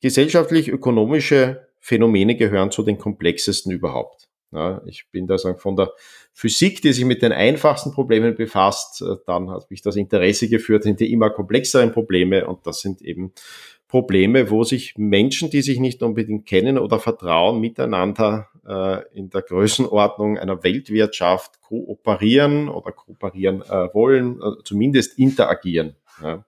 gesellschaftlich-ökonomische Phänomene gehören zu den komplexesten überhaupt. Ja, ich bin da von der Physik, die sich mit den einfachsten Problemen befasst, äh, dann hat mich das Interesse geführt in die immer komplexeren Probleme und das sind eben Probleme, wo sich Menschen, die sich nicht unbedingt kennen oder vertrauen, miteinander äh, in der Größenordnung einer Weltwirtschaft kooperieren oder kooperieren äh, wollen, äh, zumindest interagieren. Ja.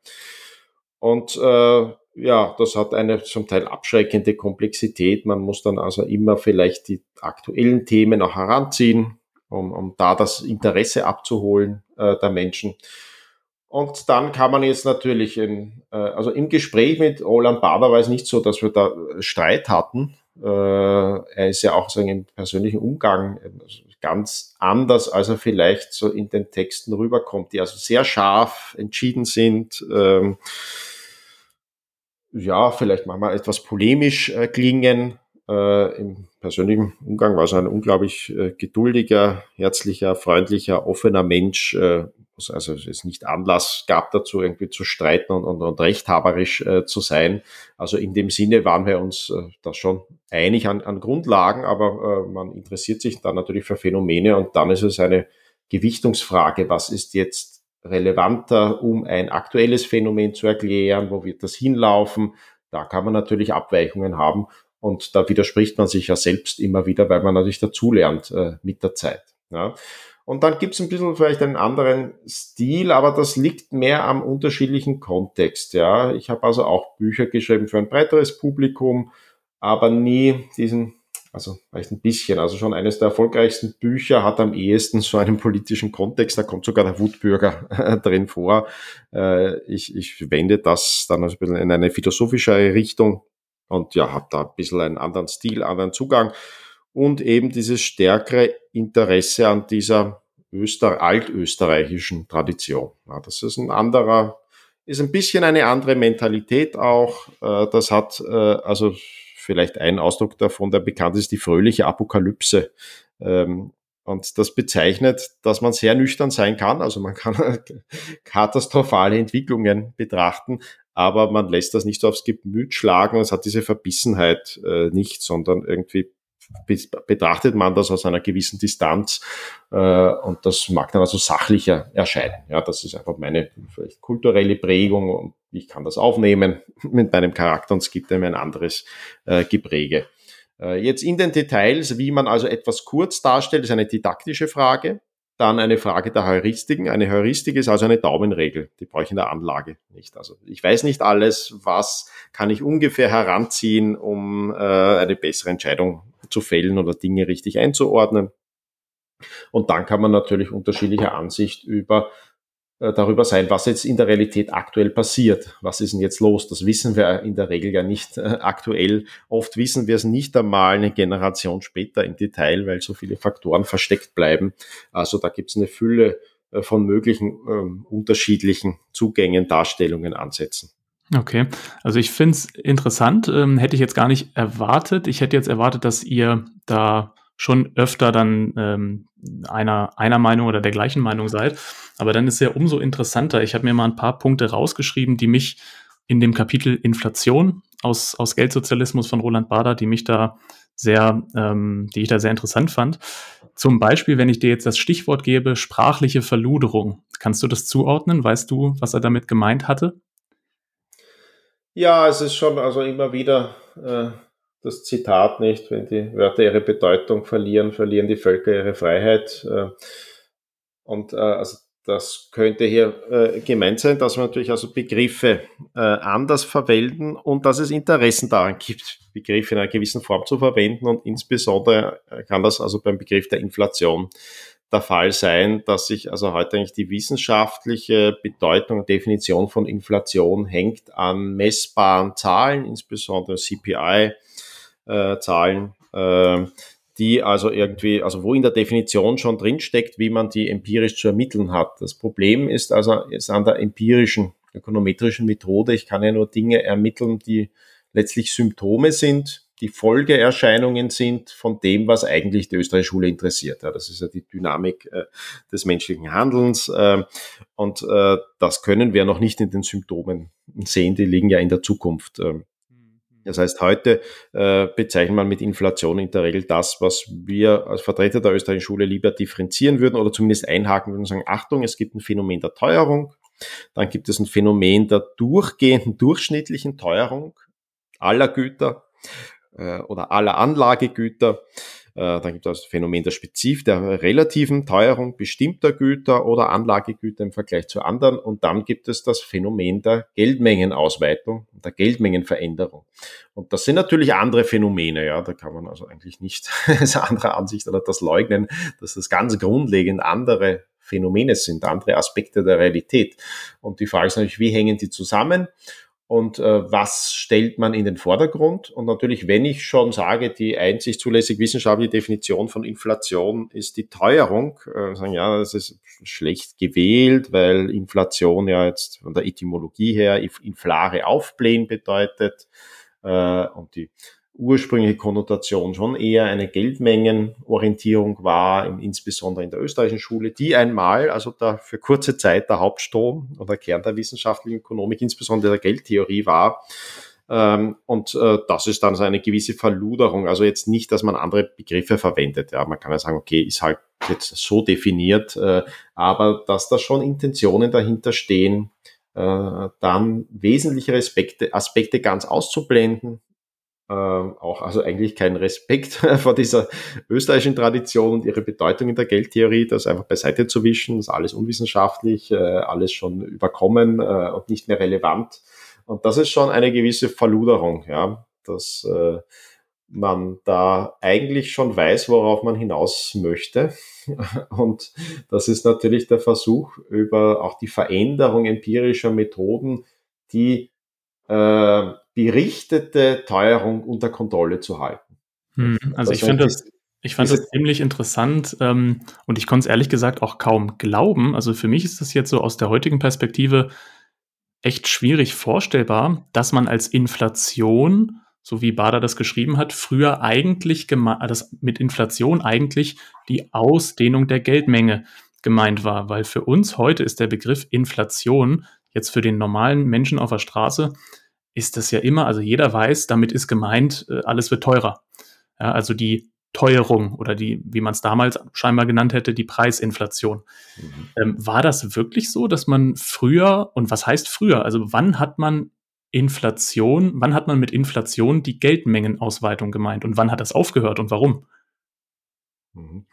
Und äh, ja, das hat eine zum Teil abschreckende Komplexität. Man muss dann also immer vielleicht die aktuellen Themen auch heranziehen, um, um da das Interesse abzuholen äh, der Menschen. Und dann kann man jetzt natürlich, in, äh, also im Gespräch mit Roland Bader war es nicht so, dass wir da Streit hatten. Äh, er ist ja auch sagen, im persönlichen Umgang ganz anders, als er vielleicht so in den Texten rüberkommt, die also sehr scharf entschieden sind. Ähm, ja, vielleicht manchmal etwas polemisch äh, klingen. Äh, Im persönlichen Umgang war es ein unglaublich äh, geduldiger, herzlicher, freundlicher, offener Mensch, äh, also es nicht Anlass gab dazu, irgendwie zu streiten und, und, und rechthaberisch äh, zu sein. Also in dem Sinne waren wir uns äh, da schon einig an, an Grundlagen, aber äh, man interessiert sich dann natürlich für Phänomene und dann ist es eine Gewichtungsfrage, was ist jetzt relevanter, um ein aktuelles Phänomen zu erklären, wo wird das hinlaufen. Da kann man natürlich Abweichungen haben und da widerspricht man sich ja selbst immer wieder, weil man natürlich dazulernt äh, mit der Zeit. Ja. Und dann gibt es ein bisschen vielleicht einen anderen Stil, aber das liegt mehr am unterschiedlichen Kontext. Ja. Ich habe also auch Bücher geschrieben für ein breiteres Publikum, aber nie diesen also vielleicht ein bisschen, also schon eines der erfolgreichsten Bücher, hat am ehesten so einen politischen Kontext, da kommt sogar der Wutbürger drin vor. Äh, ich, ich wende das dann ein bisschen in eine philosophischere Richtung und ja, habe da ein bisschen einen anderen Stil, anderen Zugang und eben dieses stärkere Interesse an dieser Öster altösterreichischen Tradition. Ja, das ist ein anderer, ist ein bisschen eine andere Mentalität auch. Äh, das hat äh, also vielleicht ein Ausdruck davon, der bekannt ist, die fröhliche Apokalypse. Ähm, und das bezeichnet, dass man sehr nüchtern sein kann. Also man kann katastrophale Entwicklungen betrachten, aber man lässt das nicht so aufs Gemüt schlagen. Es hat diese Verbissenheit äh, nicht, sondern irgendwie betrachtet man das aus einer gewissen Distanz äh, und das mag dann also sachlicher erscheinen. Ja, das ist einfach meine vielleicht kulturelle Prägung und ich kann das aufnehmen mit meinem Charakter und es gibt einem ein anderes äh, Gepräge. Äh, jetzt in den Details, wie man also etwas kurz darstellt, ist eine didaktische Frage. Dann eine Frage der Heuristiken. Eine Heuristik ist also eine Daumenregel. Die brauche ich in der Anlage nicht. Also ich weiß nicht alles. Was kann ich ungefähr heranziehen, um äh, eine bessere Entscheidung zu fällen oder Dinge richtig einzuordnen. Und dann kann man natürlich unterschiedlicher Ansicht über äh, darüber sein, was jetzt in der Realität aktuell passiert. Was ist denn jetzt los? Das wissen wir in der Regel ja nicht äh, aktuell. Oft wissen wir es nicht einmal eine Generation später im Detail, weil so viele Faktoren versteckt bleiben. Also da gibt es eine Fülle äh, von möglichen äh, unterschiedlichen Zugängen, Darstellungen, Ansätzen. Okay, also ich finde es interessant, ähm, hätte ich jetzt gar nicht erwartet. Ich hätte jetzt erwartet, dass ihr da schon öfter dann ähm, einer, einer Meinung oder der gleichen Meinung seid. Aber dann ist es ja umso interessanter. Ich habe mir mal ein paar Punkte rausgeschrieben, die mich in dem Kapitel Inflation aus, aus Geldsozialismus von Roland Bader, die mich da sehr, ähm, die ich da sehr interessant fand. Zum Beispiel, wenn ich dir jetzt das Stichwort gebe, sprachliche Verluderung. Kannst du das zuordnen? Weißt du, was er damit gemeint hatte? Ja, es ist schon also immer wieder äh, das Zitat nicht, wenn die Wörter ihre Bedeutung verlieren, verlieren die Völker ihre Freiheit. Äh, und äh, also das könnte hier äh, gemeint sein, dass man natürlich also Begriffe äh, anders verwenden und dass es Interessen daran gibt, Begriffe in einer gewissen Form zu verwenden und insbesondere äh, kann das also beim Begriff der Inflation der Fall sein, dass sich also heute eigentlich die wissenschaftliche Bedeutung und Definition von Inflation hängt an messbaren Zahlen, insbesondere CPI-Zahlen, äh, die also irgendwie, also wo in der Definition schon drinsteckt, wie man die empirisch zu ermitteln hat. Das Problem ist also ist an der empirischen, ökonometrischen Methode. Ich kann ja nur Dinge ermitteln, die letztlich Symptome sind, die Folgeerscheinungen sind von dem, was eigentlich die österreichische Schule interessiert. Ja, das ist ja die Dynamik äh, des menschlichen Handelns. Äh, und äh, das können wir noch nicht in den Symptomen sehen, die liegen ja in der Zukunft. Ähm. Das heißt, heute äh, bezeichnet man mit Inflation in der Regel das, was wir als Vertreter der österreichischen Schule lieber differenzieren würden oder zumindest einhaken würden und sagen, Achtung, es gibt ein Phänomen der Teuerung, dann gibt es ein Phänomen der durchgehenden, durchschnittlichen Teuerung aller Güter äh, oder aller Anlagegüter. Äh, dann gibt es das Phänomen der Spezif, der relativen Teuerung bestimmter Güter oder Anlagegüter im Vergleich zu anderen. Und dann gibt es das Phänomen der Geldmengenausweitung, der Geldmengenveränderung. Und das sind natürlich andere Phänomene, ja. Da kann man also eigentlich nicht als andere Ansicht oder das leugnen, dass das ganz grundlegend andere Phänomene sind, andere Aspekte der Realität. Und die Frage ist natürlich, wie hängen die zusammen? Und äh, was stellt man in den Vordergrund? Und natürlich, wenn ich schon sage, die einzig zulässig wissenschaftliche Definition von Inflation ist die Teuerung, äh, sagen ja, das ist schlecht gewählt, weil Inflation ja jetzt von der Etymologie her inflare aufblähen bedeutet äh, und die ursprüngliche Konnotation schon eher eine Geldmengenorientierung war, insbesondere in der österreichischen Schule, die einmal, also da für kurze Zeit der Hauptstrom oder Kern der wissenschaftlichen Ökonomik, insbesondere der Geldtheorie war. Ähm, und äh, das ist dann so eine gewisse Verluderung. Also jetzt nicht, dass man andere Begriffe verwendet. Ja, man kann ja sagen, okay, ist halt jetzt so definiert, äh, aber dass da schon Intentionen dahinter stehen, äh, dann wesentliche Aspekte, Aspekte ganz auszublenden, ähm, auch also eigentlich kein Respekt vor dieser österreichischen Tradition und ihre Bedeutung in der Geldtheorie, das einfach beiseite zu wischen, das ist alles unwissenschaftlich, äh, alles schon überkommen äh, und nicht mehr relevant. Und das ist schon eine gewisse Verluderung, ja, dass äh, man da eigentlich schon weiß, worauf man hinaus möchte. Und das ist natürlich der Versuch über auch die Veränderung empirischer Methoden, die äh, berichtete Teuerung unter Kontrolle zu halten. Hm, also ich finde das, ich fand das ziemlich interessant ähm, und ich konnte es ehrlich gesagt auch kaum glauben. Also für mich ist das jetzt so aus der heutigen Perspektive echt schwierig vorstellbar, dass man als Inflation, so wie Bader das geschrieben hat, früher eigentlich das mit Inflation eigentlich die Ausdehnung der Geldmenge gemeint war, weil für uns heute ist der Begriff Inflation jetzt für den normalen Menschen auf der Straße ist das ja immer, also jeder weiß, damit ist gemeint, äh, alles wird teurer. Ja, also die Teuerung oder die, wie man es damals scheinbar genannt hätte, die Preisinflation. Mhm. Ähm, war das wirklich so, dass man früher, und was heißt früher? Also wann hat man Inflation, wann hat man mit Inflation die Geldmengenausweitung gemeint und wann hat das aufgehört und warum? Mhm.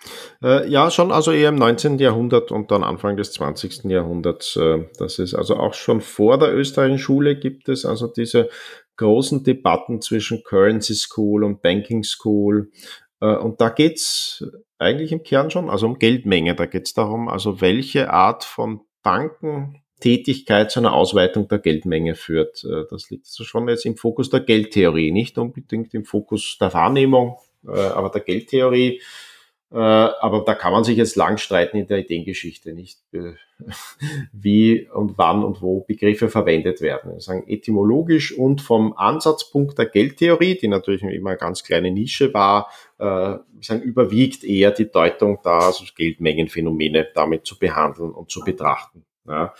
Äh, ja, schon also eher im 19. Jahrhundert und dann Anfang des 20. Jahrhunderts. Äh, das ist also auch schon vor der österreichischen Schule gibt es also diese großen Debatten zwischen Currency School und Banking School. Äh, und da geht's eigentlich im Kern schon, also um Geldmenge. Da geht's darum, also welche Art von Bankentätigkeit zu einer Ausweitung der Geldmenge führt. Das liegt also schon jetzt im Fokus der Geldtheorie, nicht unbedingt im Fokus der Wahrnehmung, aber der Geldtheorie aber da kann man sich jetzt lang streiten in der Ideengeschichte, nicht? Äh, wie und wann und wo Begriffe verwendet werden. Sagen etymologisch und vom Ansatzpunkt der Geldtheorie, die natürlich immer eine ganz kleine Nische war, äh, sagen, überwiegt eher die Deutung da, also Geldmengenphänomene damit zu behandeln und zu betrachten. Ja.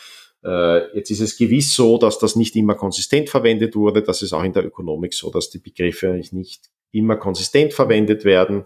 Jetzt ist es gewiss so, dass das nicht immer konsistent verwendet wurde. Das ist auch in der Ökonomik so, dass die Begriffe nicht immer konsistent verwendet werden.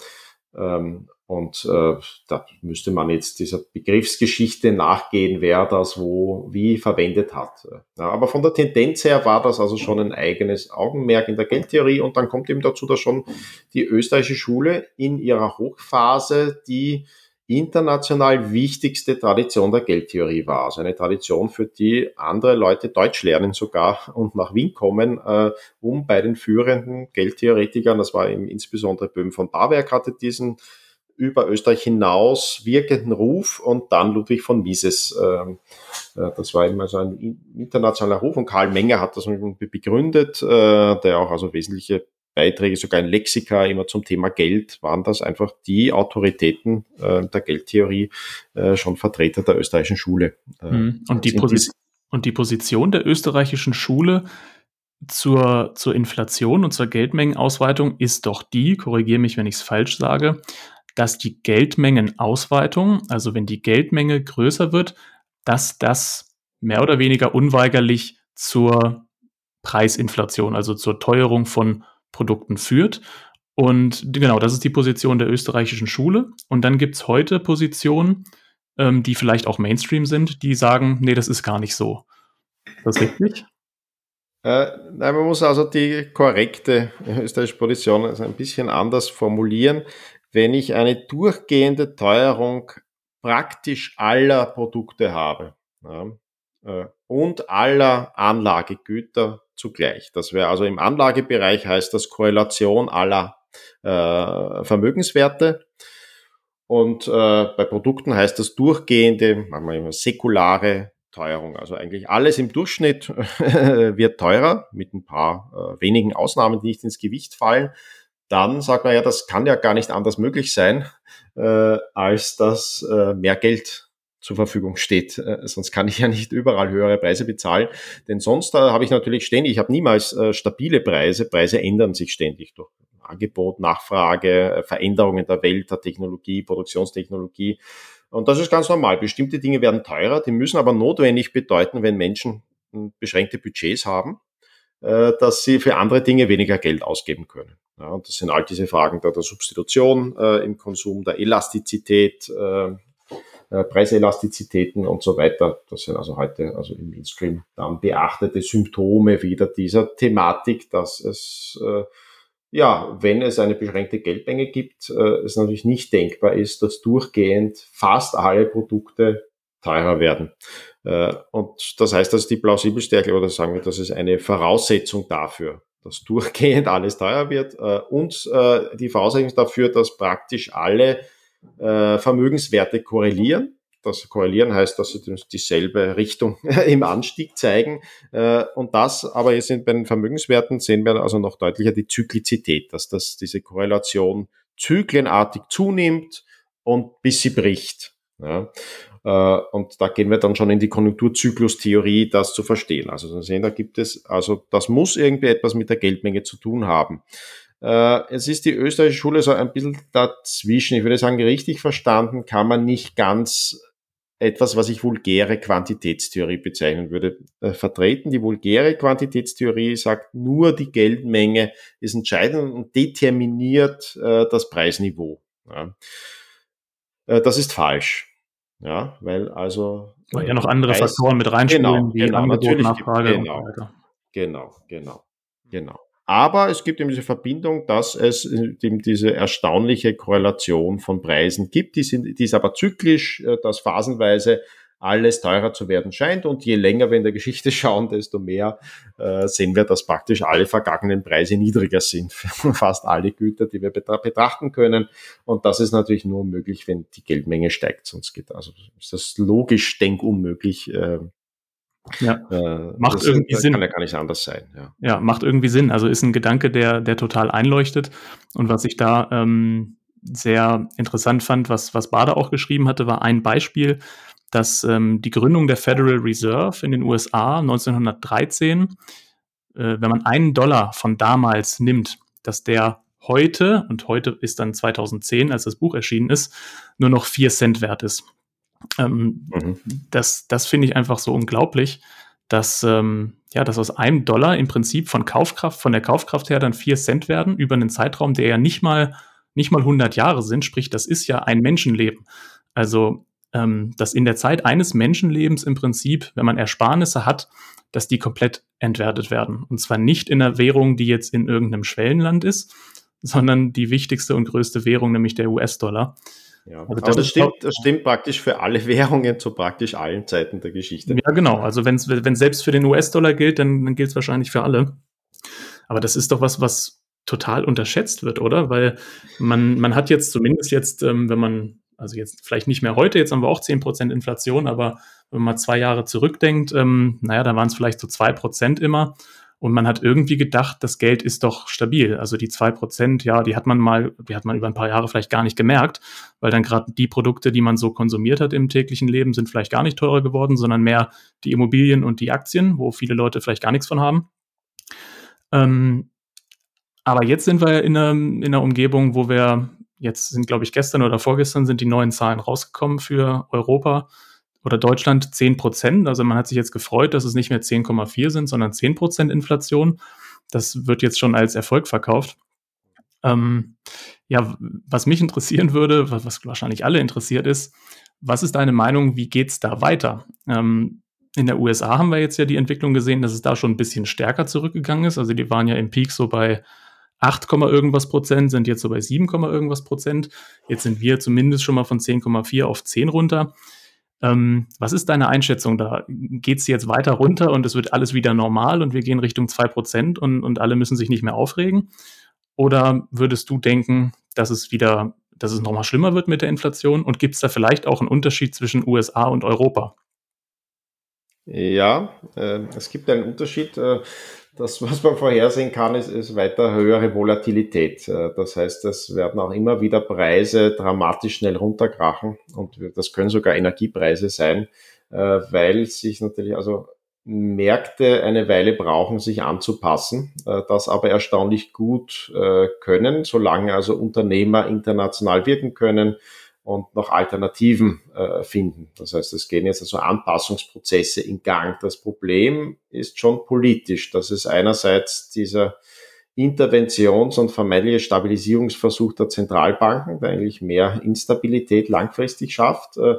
Und äh, da müsste man jetzt dieser Begriffsgeschichte nachgehen, wer das wo wie verwendet hat. Ja, aber von der Tendenz her war das also schon ein eigenes Augenmerk in der Geldtheorie. Und dann kommt eben dazu, dass schon die österreichische Schule in ihrer Hochphase die international wichtigste Tradition der Geldtheorie war. Also eine Tradition, für die andere Leute Deutsch lernen sogar und nach Wien kommen, äh, um bei den führenden Geldtheoretikern, das war eben insbesondere Böhm von Barwerk hatte diesen über Österreich hinaus wirkenden Ruf und dann Ludwig von Mises. Ähm, äh, das war immer so ein internationaler Ruf und Karl Menger hat das begründet, äh, der auch also wesentliche Beiträge, sogar in Lexika immer zum Thema Geld, waren das einfach die Autoritäten äh, der Geldtheorie schon Vertreter der österreichischen Schule. Mhm. und, die und die Position der österreichischen Schule zur, zur Inflation und zur Geldmengenausweitung ist doch die, korrigiere mich, wenn ich es falsch sage, dass die Geldmengenausweitung, also wenn die Geldmenge größer wird, dass das mehr oder weniger unweigerlich zur Preisinflation, also zur Teuerung von Produkten führt. Und genau, das ist die Position der österreichischen Schule. Und dann gibt es heute Positionen, ähm, die vielleicht auch Mainstream sind, die sagen, nee, das ist gar nicht so. Das ist richtig? Äh, nein, man muss also die korrekte österreichische Position also ein bisschen anders formulieren. Wenn ich eine durchgehende Teuerung praktisch aller Produkte habe ja, äh, und aller Anlagegüter zugleich. Das wäre also im Anlagebereich heißt das Korrelation aller äh, Vermögenswerte. Und äh, bei Produkten heißt das durchgehende, machen wir immer säkulare Teuerung. Also eigentlich alles im Durchschnitt wird teurer, mit ein paar äh, wenigen Ausnahmen, die nicht ins Gewicht fallen. Dann sagt man ja, das kann ja gar nicht anders möglich sein, äh, als dass äh, mehr Geld zur Verfügung steht. Äh, sonst kann ich ja nicht überall höhere Preise bezahlen. Denn sonst äh, habe ich natürlich ständig, ich habe niemals äh, stabile Preise. Preise ändern sich ständig durch Angebot, Nachfrage, äh, Veränderungen der Welt, der Technologie, Produktionstechnologie. Und das ist ganz normal. Bestimmte Dinge werden teurer, die müssen aber notwendig bedeuten, wenn Menschen hm, beschränkte Budgets haben, dass sie für andere Dinge weniger Geld ausgeben können. Ja, und das sind all diese Fragen der, der Substitution äh, im Konsum, der Elastizität, äh, äh, Preiselastizitäten und so weiter. Das sind also heute also im Mainstream dann beachtete Symptome wieder dieser Thematik, dass es äh, ja, wenn es eine beschränkte Geldmenge gibt, äh, es natürlich nicht denkbar ist, dass durchgehend fast alle Produkte teurer werden. Äh, und das heißt, dass die plausibelste oder sagen wir, das ist eine Voraussetzung dafür, dass durchgehend alles teurer wird äh, und äh, die Voraussetzung dafür, dass praktisch alle Vermögenswerte korrelieren das Korrelieren heißt, dass sie dieselbe Richtung im Anstieg zeigen. Und das aber jetzt bei den Vermögenswerten sehen wir also noch deutlicher die Zyklizität, dass das, diese Korrelation zyklenartig zunimmt und bis sie bricht. Ja. Äh, und da gehen wir dann schon in die Konjunkturzyklustheorie, das zu verstehen. Also sehen, da gibt es, also das muss irgendwie etwas mit der Geldmenge zu tun haben. Äh, es ist die österreichische Schule so ein bisschen dazwischen. Ich würde sagen, richtig verstanden kann man nicht ganz etwas, was ich vulgäre Quantitätstheorie bezeichnen würde, äh, vertreten. Die vulgäre Quantitätstheorie sagt, nur die Geldmenge ist entscheidend und determiniert das Preisniveau. Das ist falsch. Ja, weil also. Weil ja noch andere Preis, Faktoren mit reinspielen, genau, wie genau, Angebot, natürlich, Nachfrage genau, und so weiter. Genau, genau, genau. Aber es gibt eben diese Verbindung, dass es eben diese erstaunliche Korrelation von Preisen gibt. Die, sind, die ist aber zyklisch, äh, dass phasenweise alles teurer zu werden scheint. Und je länger wir in der Geschichte schauen, desto mehr äh, sehen wir, dass praktisch alle vergangenen Preise niedriger sind für fast alle Güter, die wir betrachten können. Und das ist natürlich nur möglich, wenn die Geldmenge steigt. Sonst geht also ist das logisch denkunmöglich, äh, ja. Äh, macht irgendwie Sinn. Kann ja gar nicht anders sein. Ja. ja, macht irgendwie Sinn. Also ist ein Gedanke, der, der total einleuchtet. Und was ich da ähm, sehr interessant fand, was, was Bader auch geschrieben hatte, war ein Beispiel, dass ähm, die Gründung der Federal Reserve in den USA 1913, äh, wenn man einen Dollar von damals nimmt, dass der heute, und heute ist dann 2010, als das Buch erschienen ist, nur noch vier Cent wert ist. Ähm, mhm. Das, das finde ich einfach so unglaublich, dass, ähm, ja, dass aus einem Dollar im Prinzip von Kaufkraft, von der Kaufkraft her dann vier Cent werden über einen Zeitraum, der ja nicht mal, nicht mal 100 Jahre sind. Sprich, das ist ja ein Menschenleben. Also, ähm, dass in der Zeit eines Menschenlebens im Prinzip, wenn man Ersparnisse hat, dass die komplett entwertet werden. Und zwar nicht in einer Währung, die jetzt in irgendeinem Schwellenland ist, sondern die wichtigste und größte Währung, nämlich der US-Dollar. Ja, also das, das stimmt, das stimmt praktisch für alle Währungen zu praktisch allen Zeiten der Geschichte. Ja, genau. Also wenn es selbst für den US-Dollar gilt, dann, dann gilt es wahrscheinlich für alle. Aber das ist doch was, was total unterschätzt wird, oder? Weil man, man hat jetzt zumindest jetzt, ähm, wenn man, also jetzt vielleicht nicht mehr heute, jetzt haben wir auch 10% Inflation, aber wenn man zwei Jahre zurückdenkt, ähm, naja, da waren es vielleicht so zwei Prozent immer. Und man hat irgendwie gedacht, das Geld ist doch stabil. Also die zwei Prozent, ja, die hat man mal, die hat man über ein paar Jahre vielleicht gar nicht gemerkt, weil dann gerade die Produkte, die man so konsumiert hat im täglichen Leben, sind vielleicht gar nicht teurer geworden, sondern mehr die Immobilien und die Aktien, wo viele Leute vielleicht gar nichts von haben. Ähm, aber jetzt sind wir in einer, in einer Umgebung, wo wir, jetzt sind, glaube ich, gestern oder vorgestern sind die neuen Zahlen rausgekommen für Europa oder Deutschland 10 Prozent. Also man hat sich jetzt gefreut, dass es nicht mehr 10,4 sind, sondern 10 Prozent Inflation. Das wird jetzt schon als Erfolg verkauft. Ähm, ja, was mich interessieren würde, was, was, wahrscheinlich alle interessiert ist, was ist deine Meinung, wie geht es da weiter? Ähm, in der USA haben wir jetzt ja die Entwicklung gesehen, dass es da schon ein bisschen stärker zurückgegangen ist. Also die waren ja im Peak so bei 8, irgendwas Prozent, sind jetzt so bei 7, irgendwas Prozent. Jetzt sind wir zumindest schon mal von 10,4 auf 10 runter. Ähm, was ist deine Einschätzung da? Geht es jetzt weiter runter und es wird alles wieder normal und wir gehen Richtung 2 Prozent und, und alle müssen sich nicht mehr aufregen? Oder würdest du denken, dass es wieder, dass es nochmal schlimmer wird mit der Inflation? Und gibt es da vielleicht auch einen Unterschied zwischen USA und Europa? Ja, äh, es gibt einen Unterschied. Äh, das, was man vorhersehen kann, ist, ist weiter höhere Volatilität. Äh, das heißt, es werden auch immer wieder Preise dramatisch schnell runterkrachen und das können sogar Energiepreise sein, äh, weil sich natürlich also Märkte eine Weile brauchen, sich anzupassen, äh, das aber erstaunlich gut können, solange also Unternehmer international wirken können, und noch Alternativen äh, finden. Das heißt, es gehen jetzt also Anpassungsprozesse in Gang. Das Problem ist schon politisch, dass es einerseits dieser Interventions- und vermeintliche Stabilisierungsversuch der Zentralbanken, der eigentlich mehr Instabilität langfristig schafft, äh,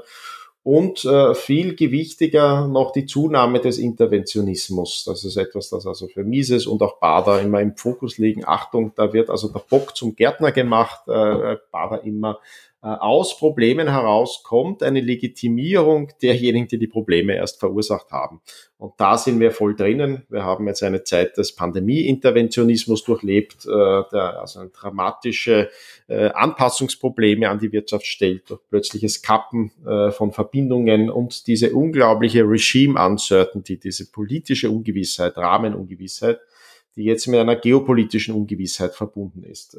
und äh, viel gewichtiger noch die Zunahme des Interventionismus. Das ist etwas, das also für Mises und auch Bader immer im Fokus liegen. Achtung, da wird also der Bock zum Gärtner gemacht, äh, Bader immer aus Problemen herauskommt eine Legitimierung derjenigen, die die Probleme erst verursacht haben. Und da sind wir voll drinnen. Wir haben jetzt eine Zeit des Pandemie-Interventionismus durchlebt, äh, der also dramatische äh, Anpassungsprobleme an die Wirtschaft stellt, durch plötzliches Kappen von Verbindungen und diese unglaubliche Regime-Uncertainty, diese politische Ungewissheit, Rahmenungewissheit, die jetzt mit einer geopolitischen Ungewissheit verbunden ist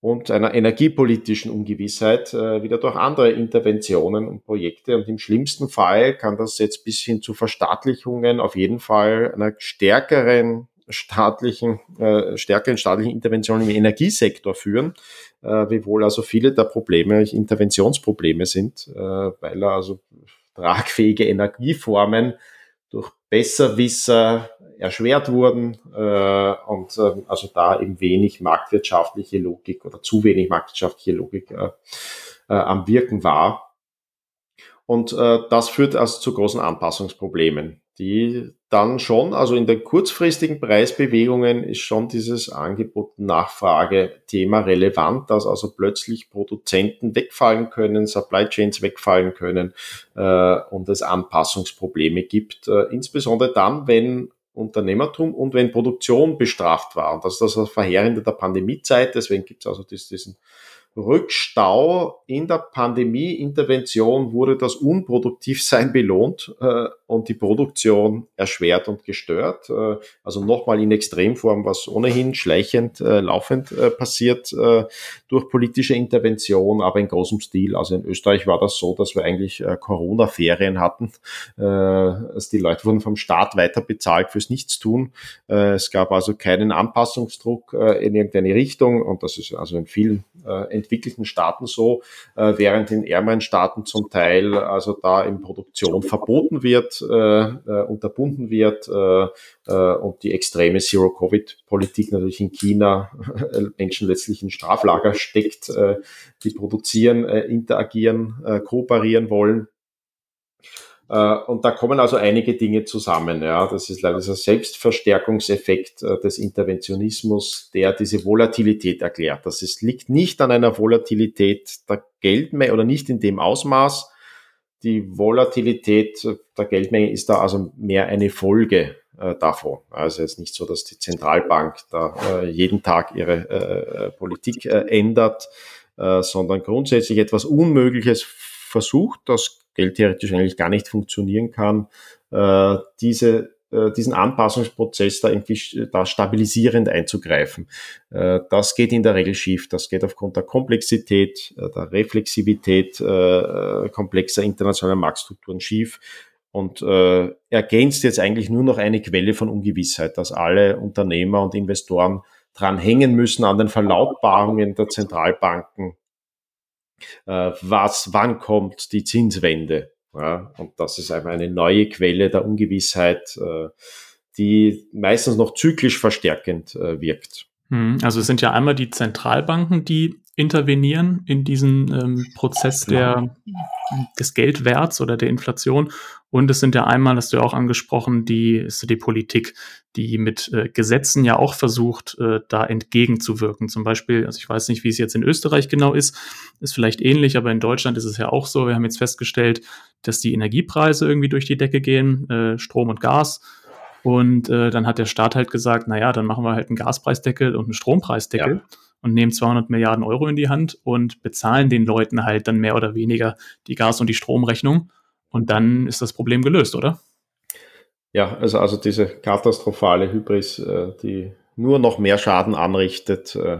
und einer energiepolitischen Ungewissheit äh, wieder durch andere Interventionen und Projekte. Und im schlimmsten Fall kann das jetzt bis hin zu Verstaatlichungen auf jeden Fall einer stärkeren staatlichen, äh, stärkeren staatlichen Interventionen im Energiesektor führen, äh, wiewohl also viele der Probleme Interventionsprobleme sind, äh, weil also tragfähige Energieformen durch Besserwisser erschwert wurden äh, und äh, also da eben wenig marktwirtschaftliche Logik oder zu wenig marktwirtschaftliche Logik äh, äh, am Wirken war. Und äh, das führt also zu großen Anpassungsproblemen die dann schon, also in den kurzfristigen Preisbewegungen ist schon dieses Angebot-Nachfrage-Thema relevant, dass also plötzlich Produzenten wegfallen können, Supply Chains wegfallen können äh, und es Anpassungsprobleme gibt, äh, insbesondere dann, wenn Unternehmertum und wenn Produktion bestraft war. Und das ist das Verheerende der Pandemiezeit, deswegen gibt es also diesen Rückstau in der Pandemie-Intervention wurde das Unproduktivsein belohnt äh, und die Produktion erschwert und gestört. Äh, also nochmal in Extremform, was ohnehin schleichend, äh, laufend äh, passiert äh, durch politische Intervention, aber in großem Stil. Also in Österreich war das so, dass wir eigentlich äh, Corona-Ferien hatten. also die Leute wurden vom Staat weiter bezahlt fürs Nichtstun. es gab also keinen Anpassungsdruck in irgendeine Richtung und das ist also in vielen entwickelten Staaten so, äh, während in ärmeren Staaten zum Teil also da in Produktion verboten wird, äh, äh, unterbunden wird äh, äh, und die extreme Zero-Covid-Politik natürlich in China Menschen letztlich in Straflager steckt, äh, die produzieren, äh, interagieren, äh, kooperieren wollen. Äh, und da kommen also einige Dinge zusammen. Ja, das ist leider dieser Selbstverstärkungseffekt äh, des Interventionismus, der diese Volatilität erklärt. Das ist, liegt nicht an einer Volatilität der Geldmenge oder nicht in dem Ausmaß. Die Volatilität der Geldmenge ist da also mehr eine Folge äh, davon. Also es ist nicht so, dass die Zentralbank da jeden Tag ihre Politik ändert, sondern grundsätzlich etwas Unmögliches versucht, das geldtheoretisch eigentlich gar nicht funktionieren kann, äh, diese äh, diesen Anpassungsprozess da irgendwie da stabilisierend einzugreifen. Äh, das geht in der Regel schief. Das geht aufgrund der Komplexität, äh, der Reflexivität äh, komplexer internationaler Marktstrukturen schief und äh, ergänzt jetzt eigentlich nur noch eine Quelle von Ungewissheit, dass alle Unternehmer und Investoren dran hängen müssen an den Verlautbarungen der Zentralbanken, äh, was, wann kommt die Zinswende. Ja, und das ist einfach eine neue Quelle der Ungewissheit, äh, die meistens noch zyklisch verstärkend äh, wirkt. Hm, also es sind ja einmal die Zentralbanken, die intervenieren in diesen ähm, Prozess der, des Geldwerts oder der Inflation. Und es sind ja einmal, hast du ja auch angesprochen, die, ist die Politik, die mit äh, Gesetzen ja auch versucht, äh, da entgegenzuwirken. Zum Beispiel, also ich weiß nicht, wie es jetzt in Österreich genau ist, ist vielleicht ähnlich, aber in Deutschland ist es ja auch so. Wir haben jetzt festgestellt, dass die Energiepreise irgendwie durch die Decke gehen, äh, Strom und Gas. Und äh, dann hat der Staat halt gesagt, naja, dann machen wir halt einen Gaspreisdeckel und einen Strompreisdeckel. Ja und nehmen 200 Milliarden Euro in die Hand und bezahlen den Leuten halt dann mehr oder weniger die Gas- und die Stromrechnung. Und dann ist das Problem gelöst, oder? Ja, also, also diese katastrophale Hybris, äh, die nur noch mehr Schaden anrichtet, äh,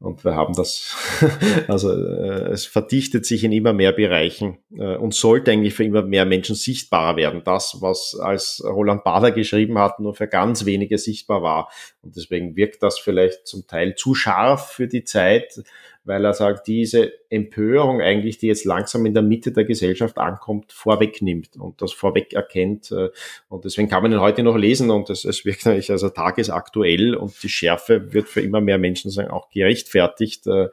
und wir haben das, also äh, es verdichtet sich in immer mehr Bereichen äh, und sollte eigentlich für immer mehr Menschen sichtbarer werden. Das, was als Roland Bader geschrieben hat, nur für ganz wenige sichtbar war. Und deswegen wirkt das vielleicht zum Teil zu scharf für die Zeit, weil er sagt, diese Empörung eigentlich, die jetzt langsam in der Mitte der Gesellschaft ankommt, vorwegnimmt und das vorweg erkennt. Äh, und deswegen kann man ihn heute noch lesen und es, es wirkt eigentlich also tagesaktuell und die Schärfe wird für immer mehr Menschen sagen, auch gerechtfertigt. Äh,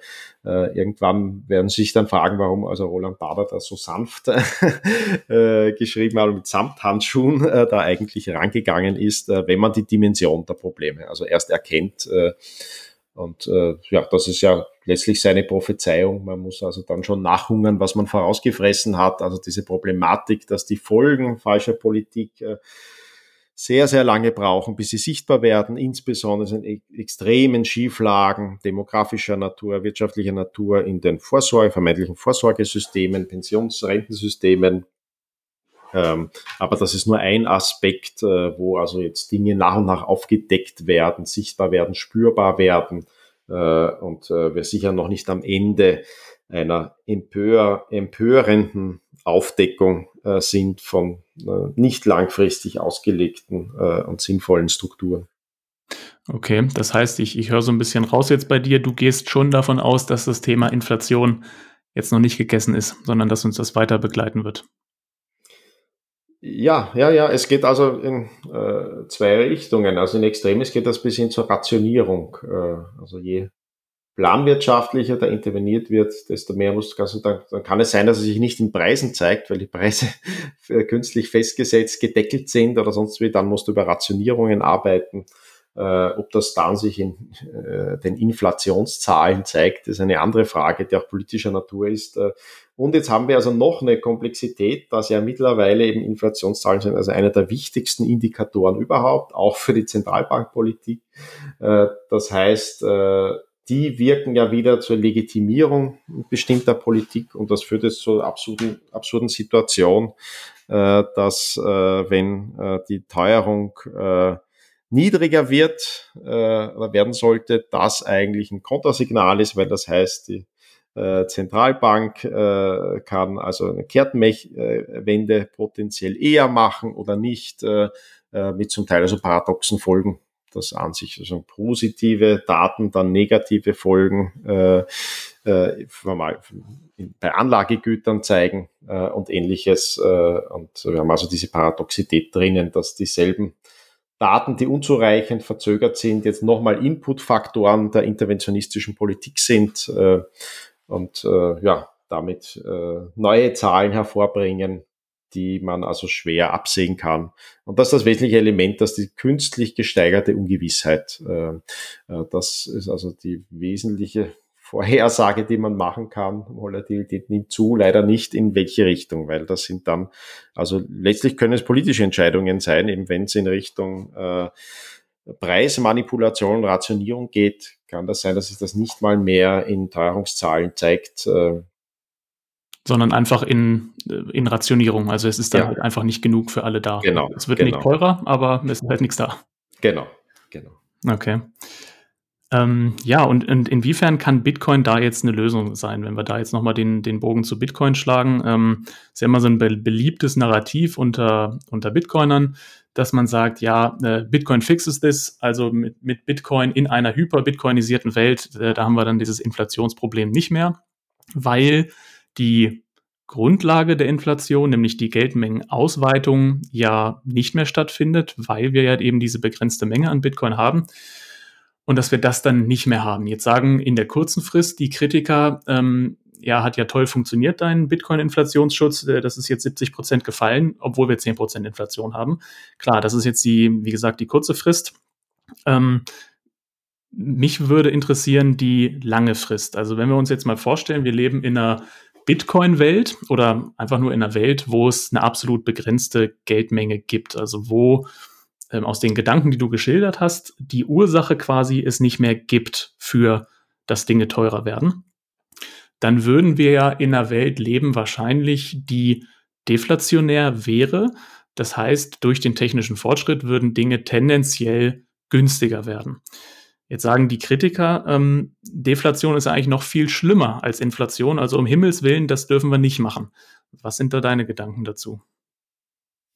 äh, irgendwann werden sie sich dann fragen, warum also Roland Bader da so sanft geschrieben hat und mit Samthandschuhen da eigentlich rangegangen ist, wenn man die Dimension der Probleme also erst erkennt. Und äh, ja, das ist ja letztlich seine Prophezeiung. Man muss also dann schon nachhungern, was man vorausgefressen hat. Also diese Problematik, dass die Folgen falscher Politik äh, sehr, sehr lange brauchen, bis sie sichtbar werden, insbesondere in e-, extremen Schieflagen demografischer Natur, wirtschaftlicher Natur in den Vorsorge, vermeintlichen Vorsorgesystemen, Pensionsrentensystemen. Ähm, aber das ist nur ein Aspekt, äh, wo also jetzt Dinge nach und nach aufgedeckt werden, sichtbar werden, spürbar werden äh, und äh, wir sicher noch nicht am Ende einer empör, empörenden Aufdeckung sind von nicht langfristig ausgelegten und sinnvollen Strukturen. Okay, das heißt, ich, ich höre so ein bisschen raus jetzt bei dir, du gehst schon davon aus, dass das Thema Inflation jetzt noch nicht gegessen ist, sondern dass uns das weiter begleiten wird. Ja, ja, ja, es geht also in äh, zwei Richtungen. Also in Extremis geht das bis hin zur Rationierung. Äh, also je planwirtschaftlicher da interveniert wird, desto mehr muss, also dann, dann kann es sein, dass es sich nicht in Preisen zeigt, weil die Preise künstlich festgesetzt, gedeckelt sind oder sonst wie, dann musst du über Rationierungen arbeiten. Äh, ob das dann sich in äh, den Inflationszahlen zeigt, ist eine andere Frage, die auch politischer Natur ist. Äh, und jetzt haben wir also noch eine Komplexität, dass ja mittlerweile eben Inflationszahlen sind, also einer der wichtigsten Indikatoren überhaupt, auch für die Zentralbankpolitik. Äh, das heißt, äh, die wirken ja wieder zur Legitimierung bestimmter Politik und das führt jetzt zur absurden, absurden Situation, äh, dass wenn die Teuerung niedriger wird oder werden sollte, das eigentlich ein Kontersignal ist, weil das heißt, die äh, Zentralbank äh, kann also eine Kehrtwende potenziell eher machen oder nicht, äh, äh, mit zum Teil also paradoxen Folgen dass an sich also positive Daten dann negative Folgen äh, äh, bei Anlagegütern zeigen äh, und ähnliches. Äh, und wir haben also diese Paradoxität drinnen, dass dieselben Daten, die unzureichend verzögert sind, jetzt nochmal Inputfaktoren der interventionistischen Politik sind. Und äh, ja, damit äh, neue Zahlen hervorbringen, die man also schwer absehen kann. Und das ist das wesentliche Element, dass die künstlich gesteigerte Ungewissheit, äh, äh, das ist also die wesentliche Vorhersage, die man machen kann. Volatilität nimmt zu, leider nicht in welche Richtung, weil das sind dann, also letztlich können es politische Entscheidungen sein, eben wenn es in Richtung äh, Preismanipulation Rationierung geht, kann das sein, dass sich das nicht mal mehr in Teuerungszahlen zeigt. Äh, Sondern einfach in, in Rationierung. Also es ist dann ja. halt einfach nicht genug für alle da. Genau. Es wird genau. nicht teurer, aber es ist halt nichts da. Genau, genau. Okay. Ähm, ja, und, und, inwiefern kann Bitcoin da jetzt eine Lösung sein, wenn wir da jetzt nochmal den, den Bogen zu Bitcoin schlagen? Ähm, ist ja immer so ein be beliebtes Narrativ unter, unter Bitcoinern, dass man sagt, ja, äh, Bitcoin fixes this, also mit, mit Bitcoin in einer hyper-bitcoinisierten Welt, äh, da haben wir dann dieses Inflationsproblem nicht mehr, weil die Grundlage der Inflation, nämlich die Geldmengenausweitung, ja nicht mehr stattfindet, weil wir ja eben diese begrenzte Menge an Bitcoin haben und dass wir das dann nicht mehr haben. Jetzt sagen in der kurzen Frist die Kritiker, ähm, ja, hat ja toll funktioniert, dein Bitcoin-Inflationsschutz, äh, das ist jetzt 70 Prozent gefallen, obwohl wir 10 Prozent Inflation haben. Klar, das ist jetzt die, wie gesagt, die kurze Frist. Ähm, mich würde interessieren die lange Frist. Also wenn wir uns jetzt mal vorstellen, wir leben in einer Bitcoin-Welt oder einfach nur in einer Welt, wo es eine absolut begrenzte Geldmenge gibt. Also wo ähm, aus den Gedanken, die du geschildert hast, die Ursache quasi es nicht mehr gibt für, dass Dinge teurer werden, dann würden wir ja in einer Welt leben, wahrscheinlich, die deflationär wäre. Das heißt, durch den technischen Fortschritt würden Dinge tendenziell günstiger werden. Jetzt sagen die Kritiker, ähm, Deflation ist eigentlich noch viel schlimmer als Inflation. Also um Himmels Willen, das dürfen wir nicht machen. Was sind da deine Gedanken dazu?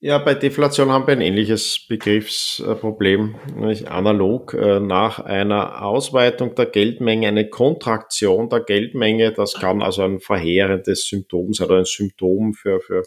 Ja, bei Deflation haben wir ein ähnliches Begriffsproblem, nämlich analog äh, nach einer Ausweitung der Geldmenge, eine Kontraktion der Geldmenge. Das kann also ein verheerendes Symptom sein oder ein Symptom für, für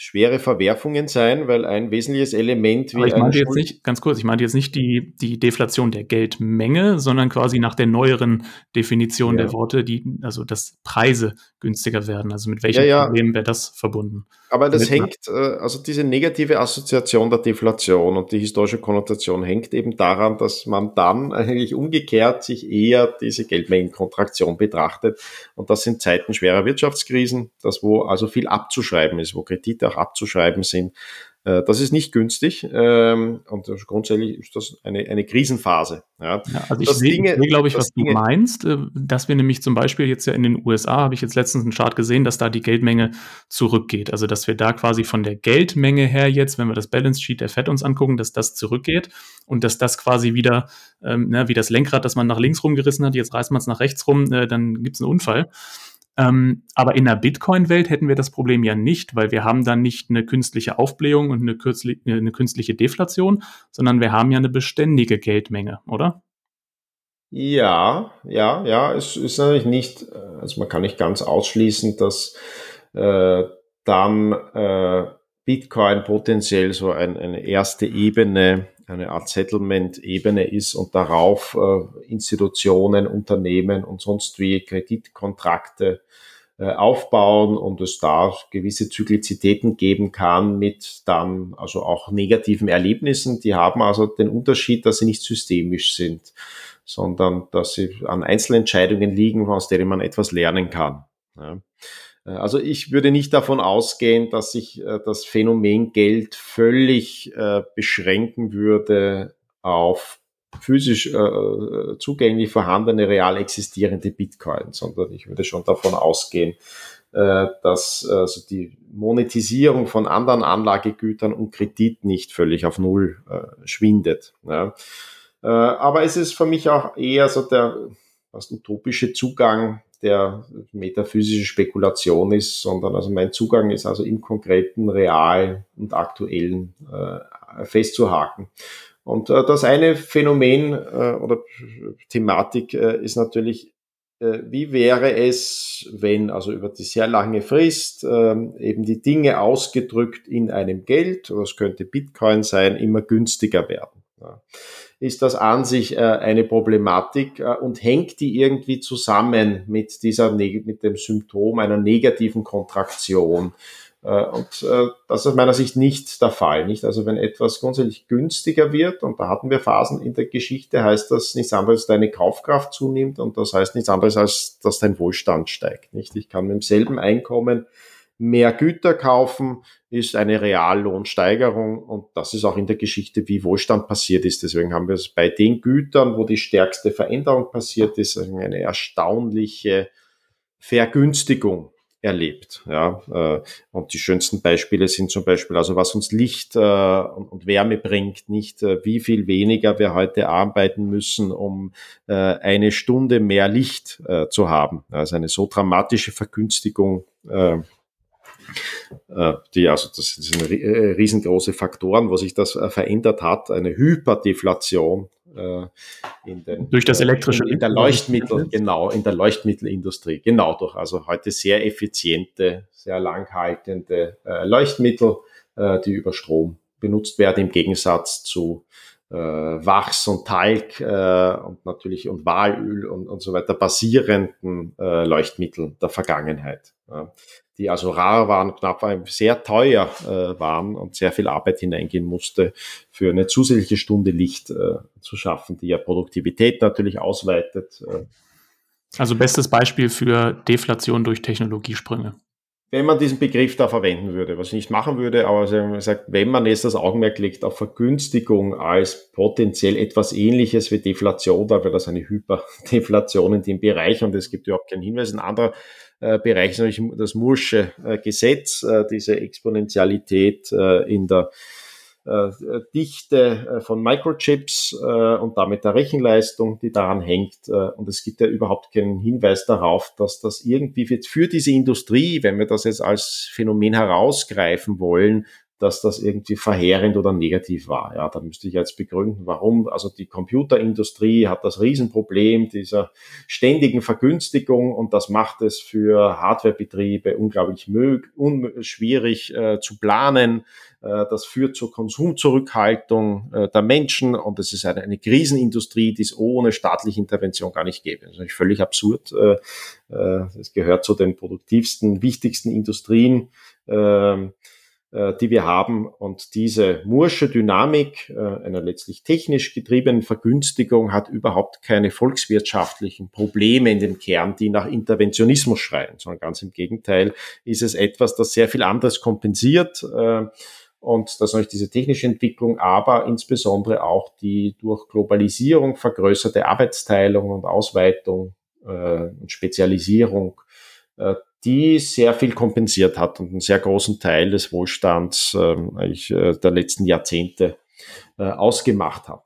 schwere Verwerfungen sein, weil ein wesentliches Element wie. Aber ich meinte jetzt nicht, ganz kurz, ich meinte jetzt nicht die, die Deflation der Geldmenge, sondern quasi nach der neueren Definition ja. der Worte, die, also dass Preise günstiger werden. Also mit welchen ja, ja. Problemen wäre das verbunden? Aber das hängt, äh, also diese negative Assoziation der Deflation und die historische Konnotation hängt eben daran, dass man dann eigentlich umgekehrt sich eher diese Geldmengenkontraktion betrachtet. Und das sind Zeiten schwerer Wirtschaftskrisen, das wo also viel abzuschreiben ist, wo Kredite auch abzuschreiben sind. Äh, das ist nicht günstig ähm, und grundsätzlich ist das eine, eine Krisenphase. Ja. also ich sehe, Dinge, glaube ich, was Dinge, du meinst, äh, dass wir nämlich zum Beispiel jetzt ja in den USA, habe ich jetzt letztens einen Chart gesehen, dass da die Geldmenge zurückgeht. Also dass wir da quasi von der Geldmenge her jetzt, wenn wir das Balance Sheet der FED uns angucken, dass das zurückgeht und dass das quasi wieder, ähm, ne, wie das Lenkrad, das man nach links rumgerissen hat, jetzt reißt man es nach rechts rum, äh, dann gibt es einen Unfall. Ähm, aber in der Bitcoin-Welt hätten wir das Problem ja nicht, weil wir haben dann nicht eine künstliche Aufblähung und eine, kürzli- äh, eine künstliche Deflation, sondern wir haben ja eine beständige Geldmenge, oder? Ja, ja, ja, es ist natürlich nicht, äh, also man kann nicht ganz ausschließen, dass äh, dann äh, Bitcoin potenziell so ein, eine erste Ebene eine Art Settlement-Ebene ist und darauf äh, Institutionen, Unternehmen und sonst wie Kreditkontrakte äh, aufbauen und es da gewisse Zyklizitäten geben kann mit dann also auch negativen Erlebnissen. Die haben also den Unterschied, dass sie nicht systemisch sind, sondern dass sie an Einzelentscheidungen liegen, aus denen man etwas lernen kann. Ja. Äh, also ich würde nicht davon ausgehen, dass sich äh, das Phänomen Geld völlig äh, beschränken würde auf physisch zugänglich vorhandene, real existierende Bitcoins, sondern ich würde schon davon ausgehen, dass also die Monetisierung von anderen Anlagegütern und Kredit nicht völlig auf Null schwindet. aber es ist für mich auch eher so der fast utopische Zugang der metaphysische Spekulation ist, sondern also mein Zugang ist also im konkreten, real und aktuellen äh, festzuhaken. Und äh, das eine Phänomen äh, oder Thematik äh, ist natürlich, äh, wie wäre es, wenn also über die sehr lange Frist äh, eben die Dinge ausgedrückt in einem Geld, oder es könnte Bitcoin sein, immer günstiger werden. Ja ist das an sich äh, eine Problematik äh, und hängt die irgendwie zusammen mit dieser, mit dem Symptom einer negativen Kontraktion. Äh, und das ist aus meiner Sicht nicht der Fall. Nicht? Also wenn etwas grundsätzlich günstiger wird, und da hatten wir Phasen in der Geschichte, heißt das nichts anderes, dass deine Kaufkraft zunimmt und das heißt nichts anderes, als dass dein Wohlstand steigt. Nicht? Ich kann mit demselben Einkommen mehr Güter kaufen, ist eine Reallohnsteigerung und das ist auch in der Geschichte, wie Wohlstand passiert ist. Deswegen haben wir es bei den Gütern, wo die stärkste Veränderung passiert ist, eine erstaunliche Vergünstigung. erlebt. Ja, äh, und die schönsten Beispiele sind zum Beispiel, also was uns Licht äh, und Wärme bringt, nicht äh, wie viel weniger wir heute arbeiten müssen, um eine Stunde mehr Licht zu haben. Also eine so dramatische Vergünstigung die, also das sind riesengroße Faktoren, wo sich das verändert hat, eine Hyperdeflation in den, durch das elektrische in, in der Leuchtmittel genau in der Leuchtmittelindustrie. Genau durch also heute sehr effiziente sehr langhaltende Leuchtmittel die über Strom benutzt werden im Gegensatz zu äh, Wachs und Talg äh, und natürlich und Walöl und, und so weiter basierenden äh, Leuchtmitteln der Vergangenheit, ja, die also rar waren, knapp waren, sehr teuer äh, waren und sehr viel Arbeit hineingehen musste, für eine zusätzliche Stunde Licht äh, zu schaffen, die ja Produktivität natürlich ausweitet. Äh. Also bestes Beispiel für Deflation durch Technologiesprünge wenn man diesen Begriff da verwenden würde, was ich nicht machen würde, aber sagt, wenn man jetzt das Augenmerk legt auf Vergünstigung als potenziell etwas ähnliches wie Deflation, da wäre das eine Hyperdeflation in dem Bereich und es gibt überhaupt keinen Hinweis. Ein anderer äh, Bereich ist natürlich das Mursche äh, Gesetz, äh, diese Exponentialität äh, in der Dichte äh, von Microchips äh, und damit der Rechenleistung, die daran hängt. Und es gibt ja überhaupt keinen Hinweis darauf, dass das irgendwie für diese Industrie, wenn wir das jetzt als Phänomen herausgreifen wollen, dass das irgendwie verheerend oder negativ war. Ja, da müsste ich jetzt begründen, warum. Also die Computerindustrie hat das Riesenproblem dieser ständigen Vergünstigung und das macht es für Hardwarebetriebe unglaublich schwierig äh, zu planen. Äh, das führt zur Konsumzurückhaltung äh, der Menschen und es ist eine, eine Krisenindustrie, die es ohne staatliche Intervention gar nicht gäbe. Das ist natürlich völlig absurd. Äh, äh, es gehört zu den produktivsten, wichtigsten Industrien. Äh, äh, die wir haben. Und diese Mursche Dynamik äh, einer letztlich technisch getriebenen Vergünstigung hat überhaupt keine volkswirtschaftlichen Probleme in dem Kern, die nach Interventionismus schreien, sondern ganz im Gegenteil ist es etwas, das sehr viel anderes kompensiert. Äh, und das ist natürlich diese technische Entwicklung, aber insbesondere auch die durch Globalisierung vergrößerte Arbeitsteilung und Ausweitung und Spezialisierung die sehr viel kompensiert hat und einen sehr großen Teil des Wohlstands ähm, äh, der letzten Jahrzehnte äh, ausgemacht hat.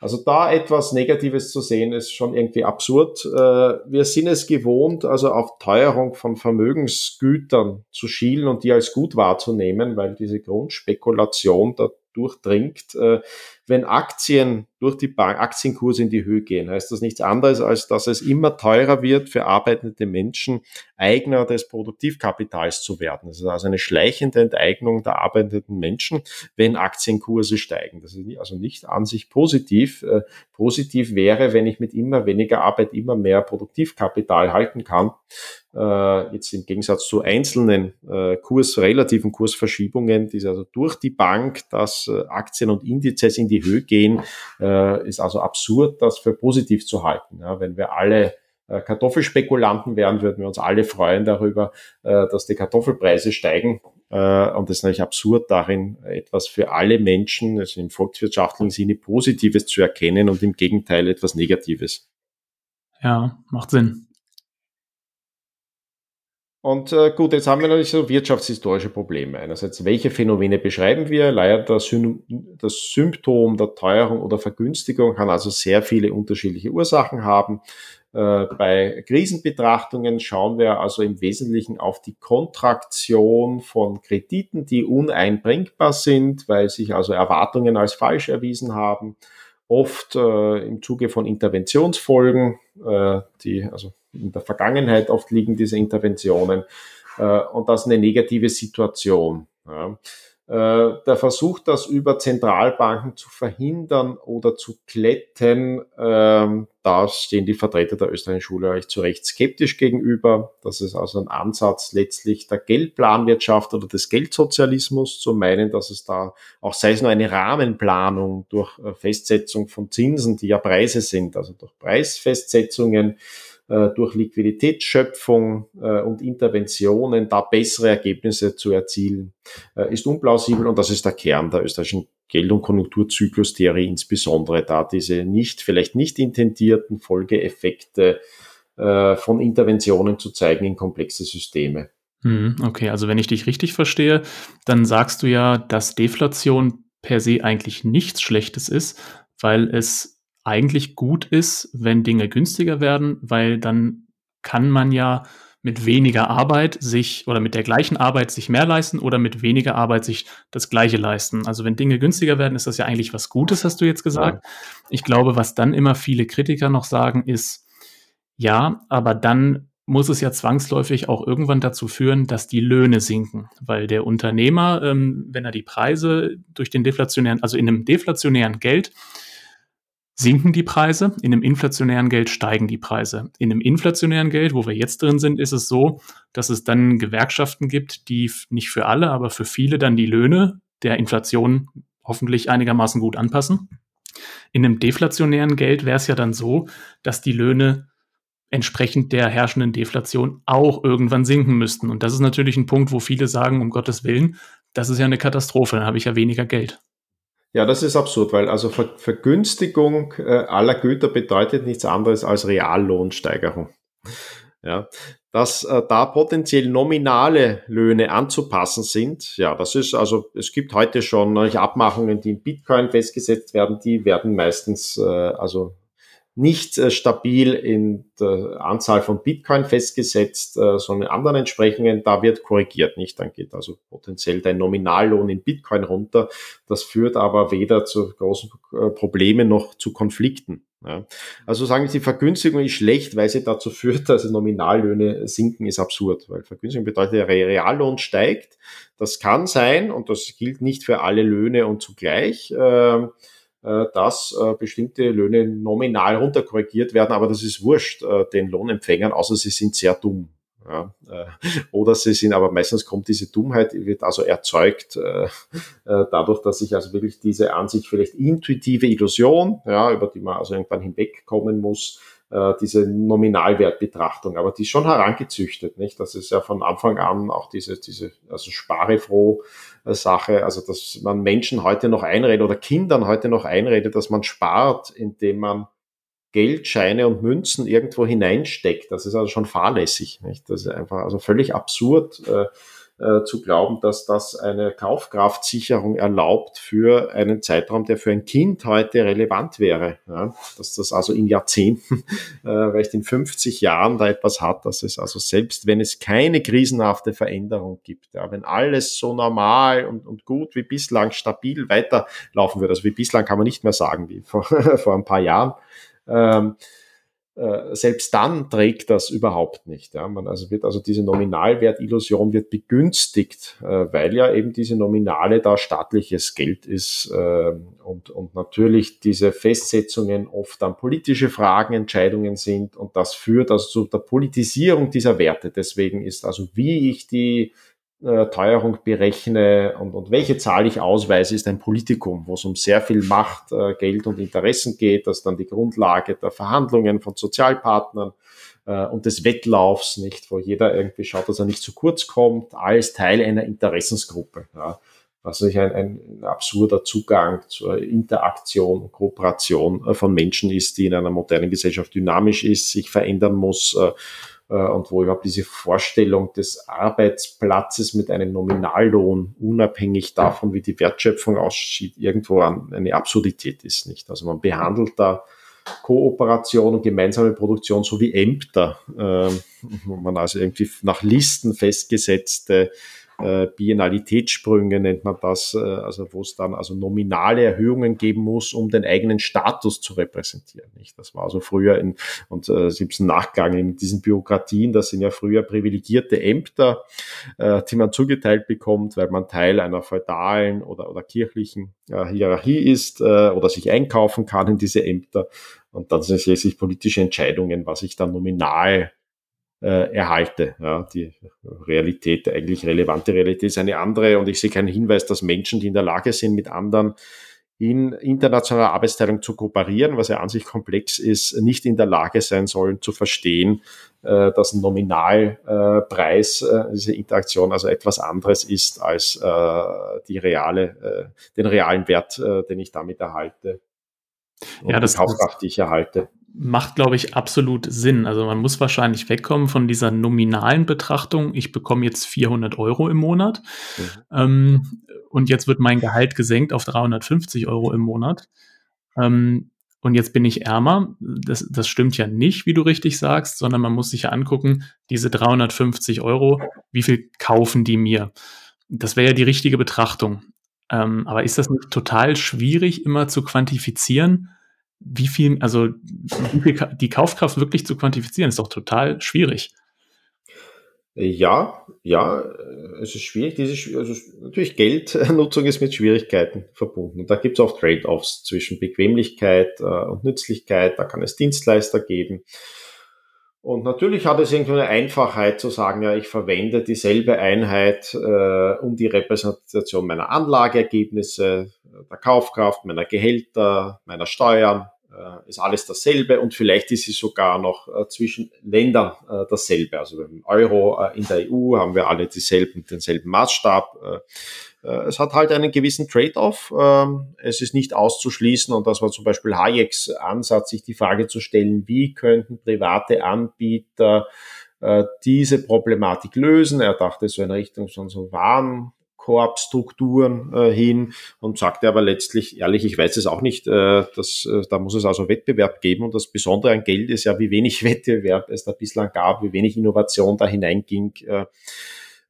Also da etwas Negatives zu sehen, ist schon irgendwie absurd. Äh, wir sind es gewohnt, also auf Teuerung von Vermögensgütern zu schielen und die als gut wahrzunehmen, weil diese Grundspekulation da durchdringt. Äh, wenn Aktien durch die Bank, Aktienkurse in die Höhe gehen, heißt das nichts anderes, als dass es immer teurer wird für arbeitende Menschen, Eigner des Produktivkapitals zu werden. Das ist also eine schleichende Enteignung der arbeitenden Menschen, wenn Aktienkurse steigen. Das ist also nicht an sich positiv. Äh, positiv wäre, wenn ich mit immer weniger Arbeit immer mehr Produktivkapital halten kann. Äh, jetzt im Gegensatz zu einzelnen äh, Kurs, relativen Kursverschiebungen, die also durch die Bank, dass Aktien und Indizes in die Höhe gehen, äh, ist also absurd, das für positiv zu halten. Ja, wenn wir alle äh, Kartoffelspekulanten wären, würden wir uns alle freuen darüber, äh, dass die Kartoffelpreise steigen. Äh, und das ist natürlich absurd darin, etwas für alle Menschen, also im volkswirtschaftlichen Sinne Positives zu erkennen und im Gegenteil etwas Negatives. Ja, macht Sinn. Und äh, gut, jetzt haben wir natürlich so wirtschaftshistorische Probleme. Einerseits, welche Phänomene beschreiben wir? Leider das, das Symptom der Teuerung oder Vergünstigung kann also sehr viele unterschiedliche Ursachen haben. Äh, bei Krisenbetrachtungen schauen wir also im Wesentlichen auf die Kontraktion von Krediten, die uneinbringbar sind, weil sich also Erwartungen als falsch erwiesen haben oft äh, im Zuge von Interventionsfolgen, äh, die also in der Vergangenheit oft liegen diese Interventionen äh, und das eine negative Situation. Ja. Äh, der Versuch, das über Zentralbanken zu verhindern oder zu kletten, ähm, da stehen die Vertreter der österreichischen Schule eigentlich zu Recht skeptisch gegenüber. Das ist also ein Ansatz letztlich der Geldplanwirtschaft oder des Geldsozialismus zu meinen, dass es da auch sei es nur eine Rahmenplanung durch äh, Festsetzung von Zinsen, die ja Preise sind, also durch Preisfestsetzungen durch Liquiditätsschöpfung äh, und Interventionen da bessere Ergebnisse zu erzielen, äh, ist unplausibel und das ist der Kern der österreichischen Geld- und Konjunkturzyklustheorie, insbesondere da diese nicht, vielleicht nicht intendierten Folgeeffekte äh, von Interventionen zu zeigen in komplexe Systeme. Mhm, okay, also wenn ich dich richtig verstehe, dann sagst du ja, dass Deflation per se eigentlich nichts Schlechtes ist, weil es eigentlich gut ist, wenn Dinge günstiger werden, weil dann kann man ja mit weniger Arbeit sich oder mit der gleichen Arbeit sich mehr leisten oder mit weniger Arbeit sich das gleiche leisten. Also wenn Dinge günstiger werden, ist das ja eigentlich was Gutes, hast du jetzt gesagt. Ja. Ich glaube, was dann immer viele Kritiker noch sagen, ist, ja, aber dann muss es ja zwangsläufig auch irgendwann dazu führen, dass die Löhne sinken, weil der Unternehmer, ähm, wenn er die Preise durch den deflationären, also in einem deflationären Geld sinken die Preise, in einem inflationären Geld steigen die Preise. In einem inflationären Geld, wo wir jetzt drin sind, ist es so, dass es dann Gewerkschaften gibt, die nicht für alle, aber für viele dann die Löhne der Inflation hoffentlich einigermaßen gut anpassen. In einem deflationären Geld wäre es ja dann so, dass die Löhne entsprechend der herrschenden Deflation auch irgendwann sinken müssten. Und das ist natürlich ein Punkt, wo viele sagen, um Gottes Willen, das ist ja eine Katastrophe, dann habe ich ja weniger Geld. Ja, das ist absurd, weil also Ver Vergünstigung äh, aller Güter bedeutet nichts anderes als Reallohnsteigerung. Ja, dass äh, da potenziell nominale Löhne anzupassen sind, ja, das ist also, es gibt heute schon äh, Abmachungen, die in Bitcoin festgesetzt werden, die werden meistens äh, also nicht äh, stabil in der Anzahl von Bitcoin festgesetzt, äh, sondern anderen Entsprechungen, da wird korrigiert, nicht? Dann geht also potenziell dein Nominallohn in Bitcoin runter. Das führt aber weder zu großen äh, Problemen noch zu Konflikten. Ja. Also sagen Sie, Vergünstigung ist schlecht, weil sie dazu führt, dass Nominallöhne sinken, ist absurd, weil Vergünstigung bedeutet, der Reallohn steigt. Das kann sein und das gilt nicht für alle Löhne und zugleich. Äh, dass äh, bestimmte Löhne nominal runterkorrigiert werden, aber das ist wurscht äh, den Lohnempfängern, außer sie sind sehr dumm. Ja, oder sie sind, aber meistens kommt diese Dummheit, wird also erzeugt dadurch, dass ich also wirklich diese an sich vielleicht intuitive Illusion, ja, über die man also irgendwann hinwegkommen muss, diese Nominalwertbetrachtung, aber die ist schon herangezüchtet, nicht? Das ist ja von Anfang an auch diese, diese, also sparefroh Sache, also dass man Menschen heute noch einredet oder Kindern heute noch einredet, dass man spart, indem man Geldscheine und Münzen irgendwo hineinsteckt. Das ist also schon fahrlässig. Nicht? Das ist einfach also völlig absurd. Äh, äh, zu glauben, dass das eine Kaufkraftsicherung erlaubt für einen Zeitraum, der für ein Kind heute relevant wäre. Ja? Dass das also in Jahrzehnten, äh, vielleicht in 50 Jahren da etwas hat, dass es also selbst, wenn es keine krisenhafte Veränderung gibt, ja, wenn alles so normal und, und gut wie bislang stabil weiterlaufen würde, also wie bislang kann man nicht mehr sagen, wie vor, vor ein paar Jahren, ähm, äh, selbst dann trägt das überhaupt nicht. Ja. Man also wird also diese Nominalwertillusion wird begünstigt, äh, weil ja eben diese Nominale da staatliches Geld ist äh, und, und natürlich diese Festsetzungen oft dann politische Fragen, Entscheidungen sind und das führt also zu der Politisierung dieser Werte. Deswegen ist also wie ich die äh, Teuerung berechne und, und welche Zahl ich ausweise, ist ein Politikum, wo es um sehr viel Macht, äh, Geld und Interessen geht. Das dann die Grundlage der Verhandlungen von Sozialpartnern äh, und des Wettlaufs, nicht, wo jeder irgendwie schaut, dass er nicht zu kurz kommt, als Teil einer Interessensgruppe. Ja. Was natürlich ein, ein absurder Zugang zur Interaktion und Kooperation äh, von Menschen ist, die in einer modernen Gesellschaft dynamisch ist, sich verändern muss äh, äh, und wo überhaupt diese Vorstellung des Arbeitsplatzes mit einem Nominallohn, unabhängig davon, wie die Wertschöpfung aussieht, irgendwo eine Absurdität ist, nicht? Also man behandelt da Kooperation und gemeinsame Produktion so wie Ämter, äh, wo man also irgendwie nach Listen festgesetzte äh, Biennalitätssprünge nennt man das, äh, also wo es dann also nominale Erhöhungen geben muss, um den eigenen Status zu repräsentieren. Nicht? Das war also früher in, und äh, es Nachgang in diesen Bürokratien, das sind ja früher privilegierte Ämter, äh, die man zugeteilt bekommt, weil man Teil einer feudalen oder, oder kirchlichen äh, Hierarchie ist äh, oder sich einkaufen kann in diese Ämter. Und dann sind es letztlich politische Entscheidungen, was ich dann nominal äh, erhalte. Ja, die Realität, eigentlich relevante Realität ist eine andere und ich sehe keinen Hinweis, dass Menschen, die in der Lage sind, mit anderen in internationaler Arbeitsteilung zu kooperieren, was ja an sich komplex ist, nicht in der Lage sein sollen zu verstehen, äh, dass ein Nominalpreis äh, diese Interaktion also etwas anderes ist als äh, die reale, äh, den realen Wert, äh, den ich damit erhalte ja, das, Kaufkraft, die ich erhalte. Macht, glaube ich, absolut Sinn. Also man muss wahrscheinlich wegkommen von dieser nominalen Betrachtung. Ich bekomme jetzt 400 Euro im Monat mhm. ähm, und jetzt wird mein Gehalt gesenkt auf 350 Euro im Monat. Ähm, und jetzt bin ich ärmer. Das, das stimmt ja nicht, wie du richtig sagst, sondern man muss sich ja angucken, diese 350 Euro, wie viel kaufen die mir? Das wäre ja die richtige Betrachtung. Ähm, aber ist das nicht total schwierig, immer zu quantifizieren? Wie viel, also wie viel, die Kaufkraft wirklich zu quantifizieren, ist doch total schwierig. Ja, ja, es ist schwierig. Diese, also natürlich Geldnutzung ist mit Schwierigkeiten verbunden. Und da gibt es auch Trade-offs zwischen Bequemlichkeit äh, und Nützlichkeit. Da kann es Dienstleister geben. Und natürlich hat es irgendwie eine Einfachheit zu sagen, ja, ich verwende dieselbe Einheit äh, um die Repräsentation meiner Anlageergebnisse, der Kaufkraft, meiner Gehälter, meiner Steuern, äh, ist alles dasselbe und vielleicht ist es sogar noch äh, zwischen Ländern äh, dasselbe. Also im Euro in der EU haben wir alle dieselben, denselben Maßstab. Es hat halt einen gewissen Trade-off. Ähm, es ist nicht auszuschließen und das war zum Beispiel Hayeks Ansatz, sich die Frage zu stellen, wie könnten private Anbieter diese Problematik lösen. Er dachte so in Richtung von so Waren, Koop-Strukturen äh, hin und sagte aber letztlich, ehrlich, ich weiß es auch nicht, äh, dass, äh, da muss es also Wettbewerb geben und das Besondere an Geld ist ja, wie wenig Wettbewerb es da bislang gab, wie wenig Innovation da hineinging. Äh,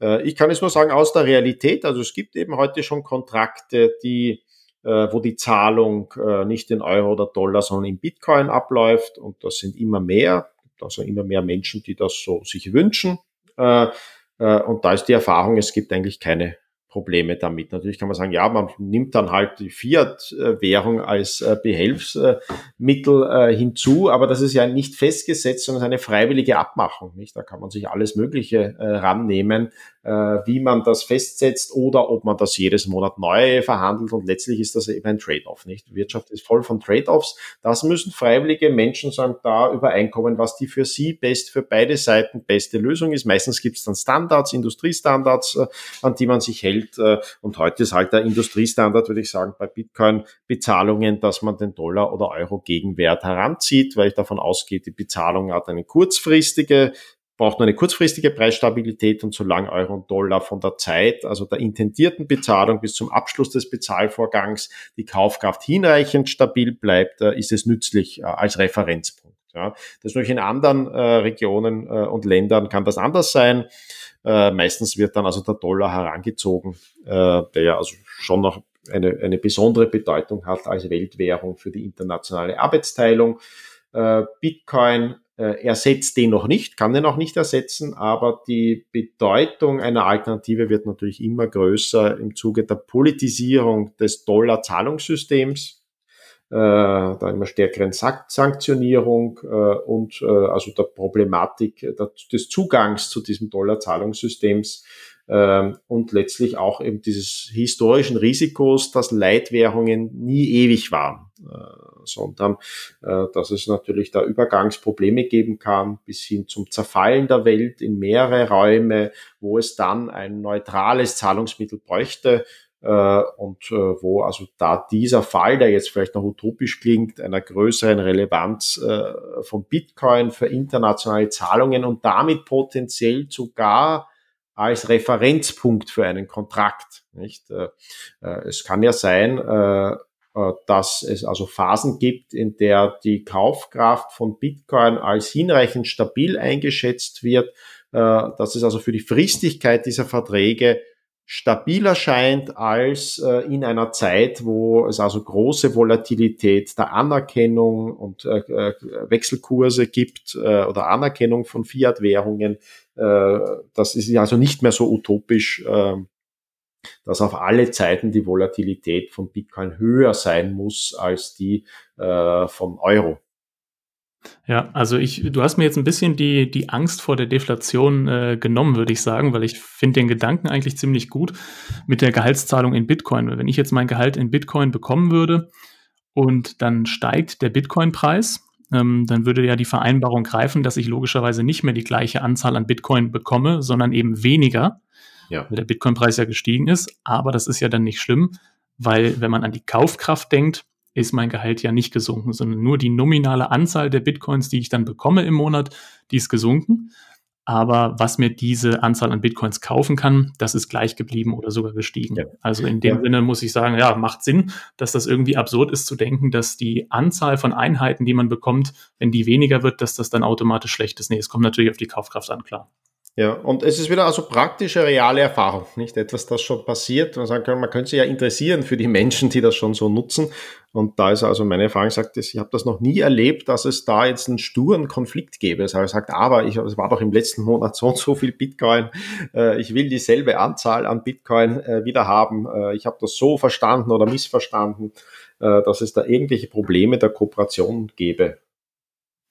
äh, ich kann es nur sagen, aus der Realität, also es gibt eben heute schon Kontrakte, die äh, wo die Zahlung äh, nicht in Euro oder Dollar, sondern in Bitcoin abläuft und das sind immer mehr, also immer mehr Menschen, die das so sich wünschen. Und da ist die Erfahrung, es gibt eigentlich keine Probleme damit. Natürlich kann man sagen, ja, man nimmt dann halt die Fiat-Währung als äh, Behelfsmittel äh, hinzu, aber das ist ja nicht festgesetzt, sondern eine freiwillige Abmachung. Nicht? Da kann man sich alles Mögliche äh, rannehmen, wie man das festsetzt oder ob man das jedes Monat neu verhandelt und letztlich ist das eben ein Trade-off. Nicht? Die Wirtschaft ist voll von Trade-offs. Das müssen freiwillige Menschen sagen, da übereinkommen, was die für sie best, für beide Seiten beste Lösung ist. Meistens gibt es dann Standards, Industriestandards, an die man sich hält. Äh, und heute ist halt der Industriestandard, würde ich sagen, bei Bitcoin-Bezahlungen, dass man den Dollar- oder Euro-Gegenwert heranzieht, weil ich davon ausgehe, die Bezahlung hat eine kurzfristige braucht nur eine kurzfristige Preisstabilität und solange Euro und Dollar von der Zeit, also der intendierten Bezahlung bis zum Abschluss des Bezahlvorgangs die Kaufkraft hinreichend stabil bleibt, äh, ist es nützlich äh, als Referenzpunkt. Ja. Das natürlich in anderen äh, Regionen und Ländern kann das anders sein. Meistens wird dann also der Dollar herangezogen, der ja also schon noch eine, eine besondere Bedeutung hat als Weltwährung für die internationale Arbeitsteilung. Bitcoin ersetzt den noch nicht, kann den auch nicht ersetzen, aber die Bedeutung einer Alternative wird natürlich immer größer im Zuge der Politisierung des Dollar-Zahlungssystems äh, da immer stärkeren Sanktionierung äh, und äh, also der Problematik der, des Zugangs zu diesem Dollar-Zahlungssystems äh, und letztlich auch eben dieses historischen Risikos, dass Leitwährungen nie ewig waren, äh, sondern äh, dass es natürlich da Übergangsprobleme geben kann bis hin zum Zerfallen der Welt in mehrere Räume, wo es dann ein neutrales Zahlungsmittel bräuchte, äh, und äh, wo also da dieser Fall, der jetzt vielleicht noch utopisch klingt, einer größeren Relevanz äh, von Bitcoin für internationale Zahlungen und damit potenziell sogar als Referenzpunkt für einen Kontrakt. Nicht? Es kann ja sein, dass es also Phasen gibt, in der die Kaufkraft von Bitcoin als hinreichend stabil eingeschätzt wird, dass es also für die Fristigkeit dieser Verträge stabiler scheint als äh, in einer Zeit, wo es also große Volatilität der Anerkennung und äh, äh Wechselkurse gibt äh, oder Anerkennung von Fiat-Währungen. Äh, das ist also nicht mehr so utopisch, äh, dass auf alle Zeiten die Volatilität von Bitcoin höher sein muss als die äh, vom Euro. Ja, also ich, du hast mir jetzt ein bisschen die, die Angst vor der Deflation äh, genommen, würde ich sagen, weil ich finde den Gedanken eigentlich ziemlich gut mit der Gehaltszahlung in Bitcoin. Wenn ich jetzt mein Gehalt in Bitcoin bekommen würde und dann steigt der Bitcoin-Preis, ähm, dann würde ja die Vereinbarung greifen, dass ich logischerweise nicht mehr die gleiche Anzahl an Bitcoin bekomme, sondern eben weniger, ja. weil der Bitcoin-Preis ja gestiegen ist. Aber das ist ja dann nicht schlimm, weil wenn man an die Kaufkraft denkt, ist mein Gehalt ja nicht gesunken, sondern nur die nominale Anzahl der Bitcoins, die ich dann bekomme im Monat, die ist gesunken. Aber was mir diese Anzahl an Bitcoins kaufen kann, das ist gleich geblieben oder sogar gestiegen. Ja. Also in dem ja. Sinne muss ich sagen, ja, macht Sinn, dass das irgendwie absurd ist zu denken, dass die Anzahl von Einheiten, die man bekommt, wenn die weniger wird, dass das dann automatisch schlecht ist. Nee, es kommt natürlich auf die Kaufkraft an, klar. Ja, und es ist wieder also praktische, reale Erfahrung, nicht etwas, das schon passiert. Man sagen kann, man könnte sich ja interessieren für die Menschen, die das schon so nutzen. Und da ist also meine Erfahrung, sagt, ich habe das noch nie erlebt, dass es da jetzt einen sturen Konflikt gäbe. Das heißt, sagt, aber ich, es war doch im letzten Monat so und so viel Bitcoin. Äh, ich will dieselbe Anzahl an Bitcoin äh, wieder haben. Äh, ich habe das so verstanden oder missverstanden, äh, dass es da irgendwelche Probleme der Kooperation gäbe.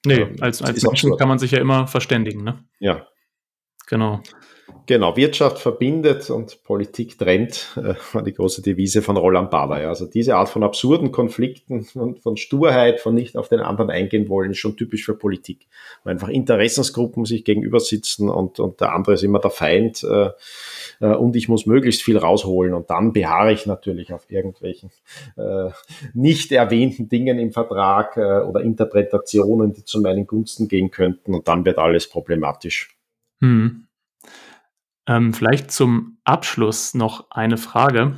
Nee, ähm, als, als Menschen kann man sich ja immer verständigen, ne? Ja, Genau. Genau, Wirtschaft verbindet und Politik trennt, äh, war die große Devise von Roland Barley. Also diese Art von absurden Konflikten und von Sturheit, von nicht auf den anderen eingehen wollen, ist schon typisch für Politik. Weil einfach Interessensgruppen sich gegenüber sitzen und, und der andere ist immer der Feind äh, äh, und ich muss möglichst viel rausholen und dann beharre ich natürlich auf irgendwelchen äh, nicht erwähnten Dingen im Vertrag äh, oder Interpretationen, die zu meinen Gunsten gehen könnten und dann wird alles problematisch. Hm. Ähm, vielleicht zum Abschluss noch eine Frage.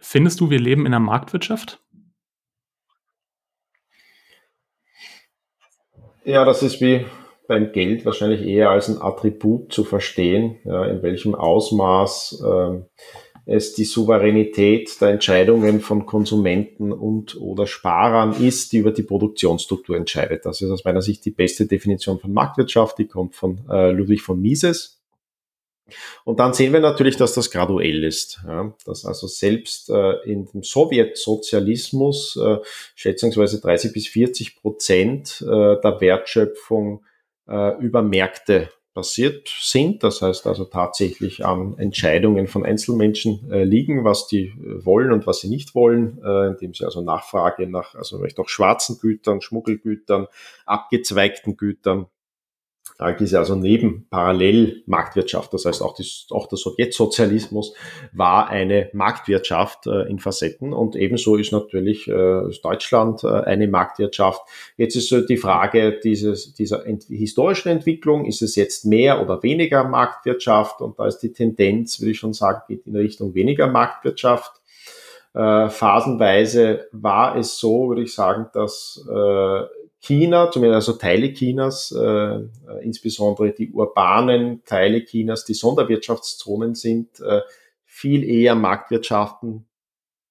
Findest du, wir leben in einer Marktwirtschaft? Ja, das ist wie beim Geld wahrscheinlich eher als ein Attribut zu verstehen, ja, in welchem Ausmaß äh, es die Souveränität der Entscheidungen von Konsumenten und oder Sparern ist, die über die Produktionsstruktur entscheidet. Das ist aus meiner Sicht die beste Definition von Marktwirtschaft, die kommt von äh, Ludwig von Mises. Und dann sehen wir natürlich, dass das graduell ist. Ja, dass also selbst äh, in dem Sowjetsozialismus äh, schätzungsweise 30 bis 40 Prozent äh, der Wertschöpfung äh, über Märkte passiert sind. Das heißt also tatsächlich an Entscheidungen von Einzelmenschen äh, liegen, was die äh, wollen und was sie nicht wollen, äh, indem sie also Nachfrage nach, also vielleicht auch schwarzen Gütern, Schmuggelgütern, abgezweigten Gütern da ist also neben Parallelmarktwirtschaft, das heißt auch, das, auch der Sowjetsozialismus war eine Marktwirtschaft äh, in Facetten und ebenso ist natürlich äh, Deutschland äh, eine Marktwirtschaft. Jetzt ist so die Frage dieses, dieser ent historischen Entwicklung, ist es jetzt mehr oder weniger Marktwirtschaft und da ist die Tendenz, würde ich schon sagen, geht in Richtung weniger Marktwirtschaft. Äh, phasenweise war es so, würde ich sagen, dass äh, China, zumindest also Teile Chinas, äh, äh, insbesondere die urbanen Teile Chinas, die Sonderwirtschaftszonen sind, äh, viel eher Marktwirtschaften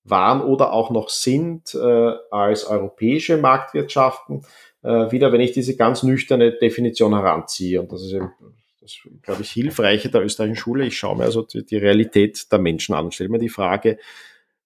waren oder auch noch sind äh, als europäische Marktwirtschaften. Äh, wieder, wenn ich diese ganz nüchterne Definition heranziehe, und das ist eben, das glaube ich, hilfreiche der österreichischen Schule, ich schaue mir also die, die Realität der Menschen an, stelle mir die Frage,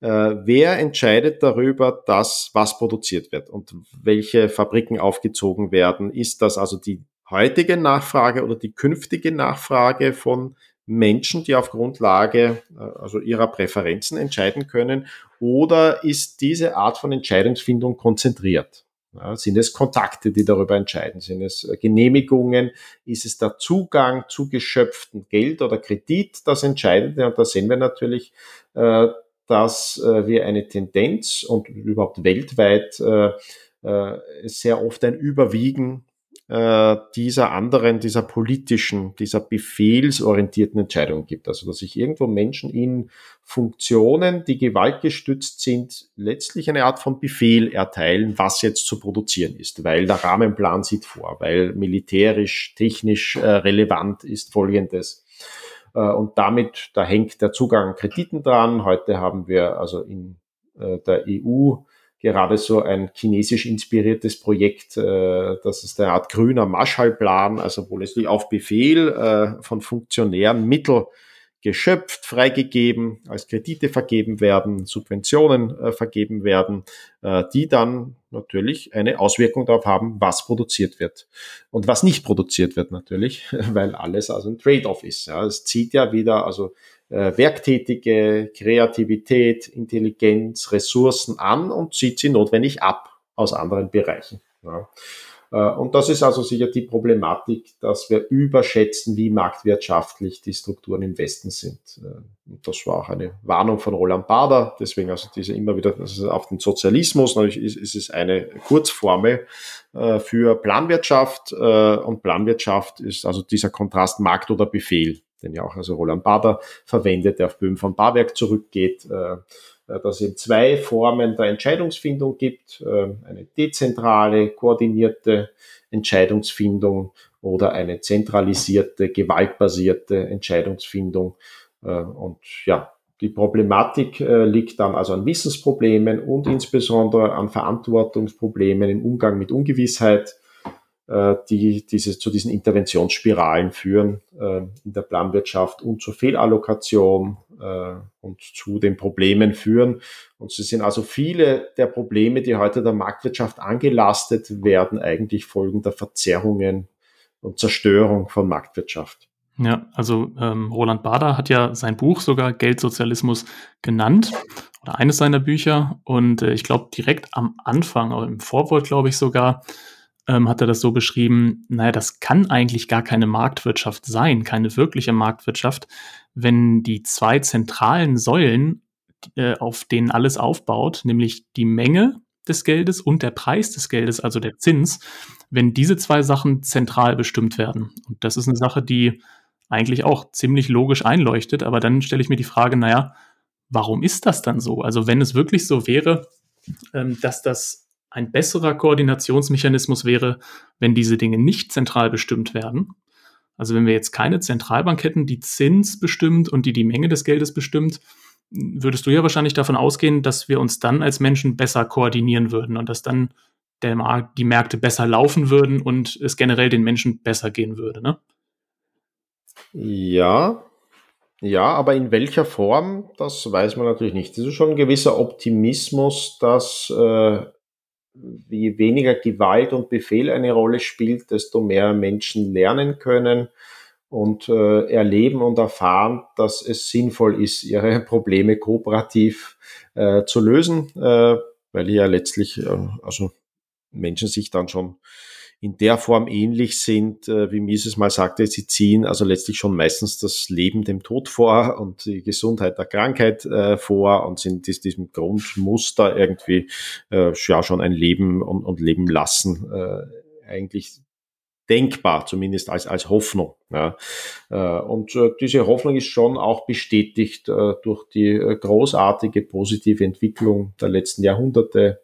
wer entscheidet darüber, dass was produziert wird und welche Fabriken aufgezogen werden? Ist das also die heutige Nachfrage oder die künftige Nachfrage von Menschen, die auf Grundlage äh, also ihrer Präferenzen entscheiden können? Oder ist diese Art von Entscheidungsfindung konzentriert? Ja, sind es Kontakte, die darüber entscheiden? Sind es äh, Genehmigungen? Ist es der Zugang zu geschöpftem Geld oder Kredit das Entscheidende? Und da sehen wir natürlich, äh, dass äh, wir eine Tendenz und überhaupt weltweit äh, äh, sehr oft ein Überwiegen äh, dieser anderen, dieser politischen, dieser befehlsorientierten Entscheidungen gibt. Also dass sich irgendwo Menschen in Funktionen, die gewaltgestützt sind, letztlich eine Art von Befehl erteilen, was jetzt zu produzieren ist, weil der Rahmenplan sieht vor, weil militärisch, technisch äh, relevant ist Folgendes und damit, da hängt der Zugang an Krediten dran. Heute haben wir also in äh, der EU gerade so ein chinesisch inspiriertes Projekt, äh, das ist eine Art grüner Marshallplan, also wo letztlich auf Befehl von Funktionären Mittel geschöpft, freigegeben, als Kredite vergeben werden, Subventionen äh, vergeben werden, äh, die dann natürlich eine Auswirkung darauf haben, was produziert wird und was nicht produziert wird natürlich, weil alles also ein Trade-off ist. Ja. Es zieht ja wieder also äh, werktätige Kreativität, Intelligenz, Ressourcen an und zieht sie notwendig ab aus anderen Bereichen. Ja. Äh, und das ist also sicher die Problematik, dass wir überschätzen, wie marktwirtschaftlich die Strukturen im Westen sind. Äh, und das war auch eine Warnung von Roland Bader. Deswegen also diese immer wieder also auf den Sozialismus. Natürlich ist, es eine Kurzformel äh, für Planwirtschaft. Und Planwirtschaft ist also dieser Kontrast Markt oder Befehl, den ja auch also Roland Bader verwendet, der auf Böhm von Barwerk zurückgeht äh, dass es eben zwei Formen der Entscheidungsfindung gibt, äh, eine dezentrale, koordinierte Entscheidungsfindung oder eine zentralisierte, gewaltbasierte Entscheidungsfindung. Äh, und ja, die Problematik liegt dann also an Wissensproblemen und insbesondere an Verantwortungsproblemen im Umgang mit Ungewissheit, äh, die diese, zu diesen Interventionsspiralen führen äh, in der Planwirtschaft und zur Fehlallokation äh, und zu den Problemen führen. Und sie sind also viele der Probleme, die heute der Marktwirtschaft angelastet werden, eigentlich Folgen der Verzerrungen und Zerstörung von Marktwirtschaft. Ja, also ähm, Roland Bader hat ja sein Buch sogar Geldsozialismus genannt oder eines seiner Bücher und äh, ich glaube direkt am Anfang, im Vorwort glaube ich sogar, ähm, hat er das so beschrieben, naja, das kann eigentlich gar keine Marktwirtschaft sein, keine wirkliche Marktwirtschaft, wenn die zwei zentralen Säulen, äh, auf denen alles aufbaut, nämlich die Menge des Geldes und der Preis des Geldes, also der Zins, wenn diese zwei Sachen zentral bestimmt werden. Und das ist eine Sache, die eigentlich auch ziemlich logisch einleuchtet, aber dann stelle ich mir die Frage, naja, warum ist das dann so? Also wenn es wirklich so wäre, ähm, dass das ein besserer Koordinationsmechanismus wäre, wenn diese Dinge nicht zentral bestimmt werden. Also wenn wir jetzt keine Zentralbank hätten, die Zins bestimmt und die die Menge des Geldes bestimmt, würdest du ja wahrscheinlich davon ausgehen, dass wir uns dann als Menschen besser koordinieren würden und dass dann Markt, die Märkte besser laufen würden und es generell den Menschen besser gehen würde, ne? Ja, ja, aber in welcher Form, das weiß man natürlich nicht. Das ist schon ein gewisser Optimismus, dass äh, je weniger Gewalt und Befehl eine Rolle spielt, desto mehr Menschen lernen können und äh, erleben und erfahren, dass es sinnvoll ist, ihre Probleme kooperativ äh, zu lösen, äh, weil hier letztlich äh, also Menschen sich dann schon in der Form ähnlich sind, äh, wie Mises mal sagte, sie ziehen also letztlich schon meistens das Leben dem Tod vor und die Gesundheit der Krankheit äh, vor und sind dies, diesem Grundmuster irgendwie äh, ja schon ein Leben und, Leben lassen eigentlich denkbar, zumindest als, als Hoffnung. Ja. Und diese Hoffnung ist schon auch bestätigt durch die großartige positive Entwicklung der letzten Jahrhunderte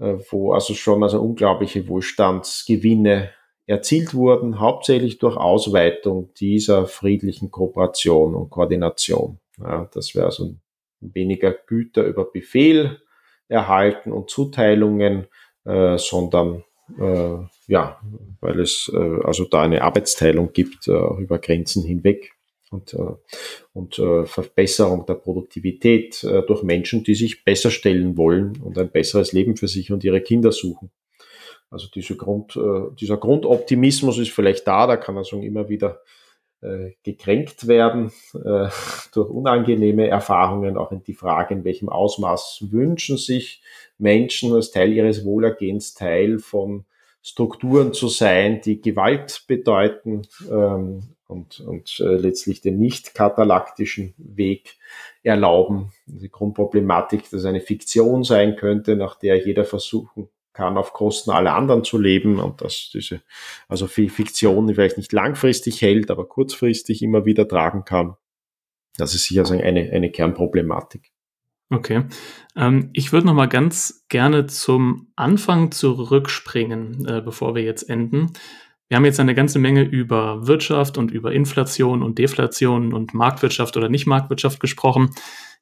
wo also schon also unglaubliche Wohlstandsgewinne erzielt wurden, hauptsächlich durch Ausweitung dieser friedlichen Kooperation und Koordination. Ja, dass wir also weniger Güter über Befehl erhalten und Zuteilungen, äh, sondern äh, ja, weil es äh, also da eine Arbeitsteilung gibt äh, über Grenzen hinweg und, äh, und äh, Verbesserung der Produktivität äh, durch Menschen, die sich besser stellen wollen und ein besseres Leben für sich und ihre Kinder suchen. Also diese Grund, dieser Grundoptimismus ist vielleicht da, da kann also immer wieder gekränkt werden durch unangenehme Erfahrungen, auch in die Frage, in welchem Ausmaß wünschen sich Menschen als Teil ihres Wohlergehens Teil von Strukturen zu sein, die Gewalt bedeuten ähm, und, und äh, letztlich den nicht katalaktischen Weg erlauben. Die Grundproblematik, dass eine Fiktion sein könnte, nach der jeder versuchen kann, auf Kosten aller anderen zu leben und dass diese, also Fiktion die vielleicht nicht langfristig hält, aber kurzfristig immer wieder tragen kann. Das ist sicher eine, eine Kernproblematik. Okay. Ähm, ich würde noch mal ganz gerne zum Anfang zurückspringen, äh, bevor wir jetzt enden. Wir haben jetzt eine ganze Menge über Wirtschaft und über Inflation und Deflation und Marktwirtschaft oder nicht Marktwirtschaft gesprochen.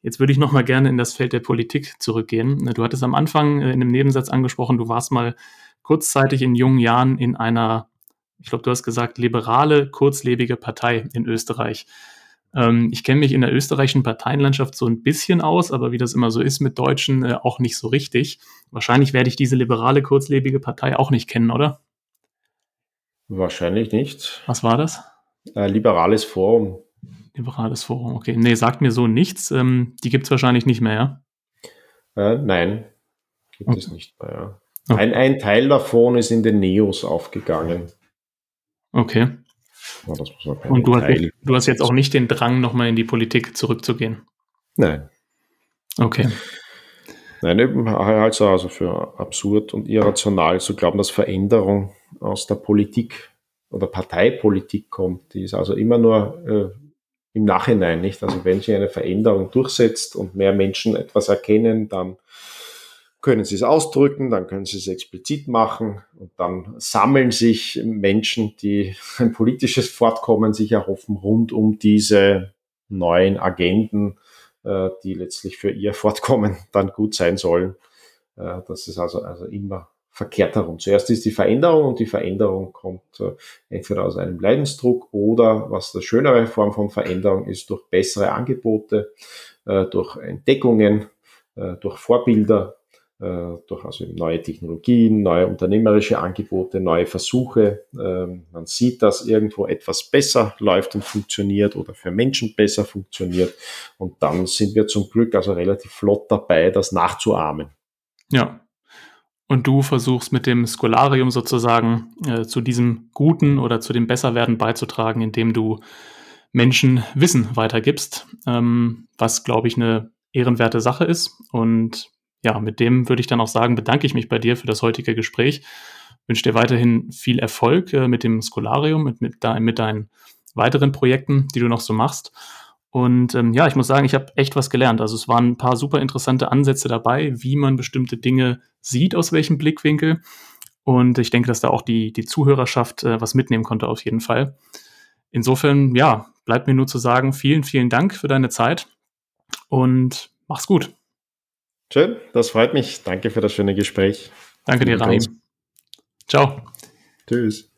Jetzt würde ich noch mal gerne in das Feld der Politik zurückgehen. Du hattest am Anfang äh, in einem Nebensatz angesprochen, du warst mal kurzzeitig in jungen Jahren in einer, ich glaube, du hast gesagt, liberale, kurzlebige Partei in Österreich. Ähm, ich kenne mich in der österreichischen Parteienlandschaft so ein bisschen aus, aber wie das immer so ist mit Deutschen, äh, auch nicht so richtig. Wahrscheinlich werde ich diese liberale, kurzlebige Partei auch nicht kennen, oder? Wahrscheinlich nicht. Was war das? Äh, liberales Forum. Liberales Forum, okay. Nee, sagt mir so nichts. Ähm, die gibt es wahrscheinlich nicht mehr, ja? Äh, nein, gibt okay. es nicht mehr, ja. Okay. Ein, ein Teil davon ist in den Neos aufgegangen. Okay. Ja, Und du hast, du hast, jetzt auch nicht den Drang, nochmal in die Politik zurückzugehen? Nein. Okay. Nein, eben also für absurd und irrational zu glauben, dass Veränderung aus der Politik oder Parteipolitik kommt. Die ist also immer nur äh, im Nachhinein, nicht? Also wenn sich eine Veränderung durchsetzt und mehr Menschen etwas erkennen, dann können sie es ausdrücken, dann können sie es explizit machen und dann sammeln sich Menschen, die ein politisches Fortkommen sich erhoffen, rund um diese neuen Agenden, äh, die letztlich für ihr Fortkommen dann gut sein sollen. Äh, das ist also, also immer verkehrt herum. Zuerst ist die Veränderung und die Veränderung kommt äh, entweder aus einem Leidensdruck oder, was die schönere Form von Veränderung ist, durch bessere Angebote, durch Entdeckungen, durch Vorbilder, durch also neue Technologien, neue unternehmerische Angebote, neue Versuche. Ähm, man sieht, dass irgendwo etwas besser läuft und funktioniert oder für Menschen besser funktioniert. Und dann sind wir zum Glück also relativ flott dabei, das nachzuahmen. Ja, und du versuchst mit dem Scholarium sozusagen äh, zu diesem Guten oder zu dem Besserwerden beizutragen, indem du Menschen Wissen weitergibst, ähm, was, glaube ich, eine ehrenwerte Sache ist. Und ja, mit dem würde ich dann auch sagen, bedanke ich mich bei dir für das heutige Gespräch. Wünsche dir weiterhin viel Erfolg äh, mit dem Scholarium, mit, mit, de mit deinen weiteren Projekten, die du noch so machst. Und ähm, ja, ich muss sagen, ich habe echt was gelernt. Also es waren ein paar super interessante Ansätze dabei, wie man bestimmte Dinge sieht, aus welchem Blickwinkel. Und ich denke, dass da auch die, die Zuhörerschaft äh, was mitnehmen konnte, auf jeden Fall. Insofern, ja, bleibt mir nur zu sagen, vielen, vielen Dank für deine Zeit und mach's gut. Schön, das freut mich. Danke für das schöne Gespräch. Danke dir, Rahim. Ciao. Tschüss.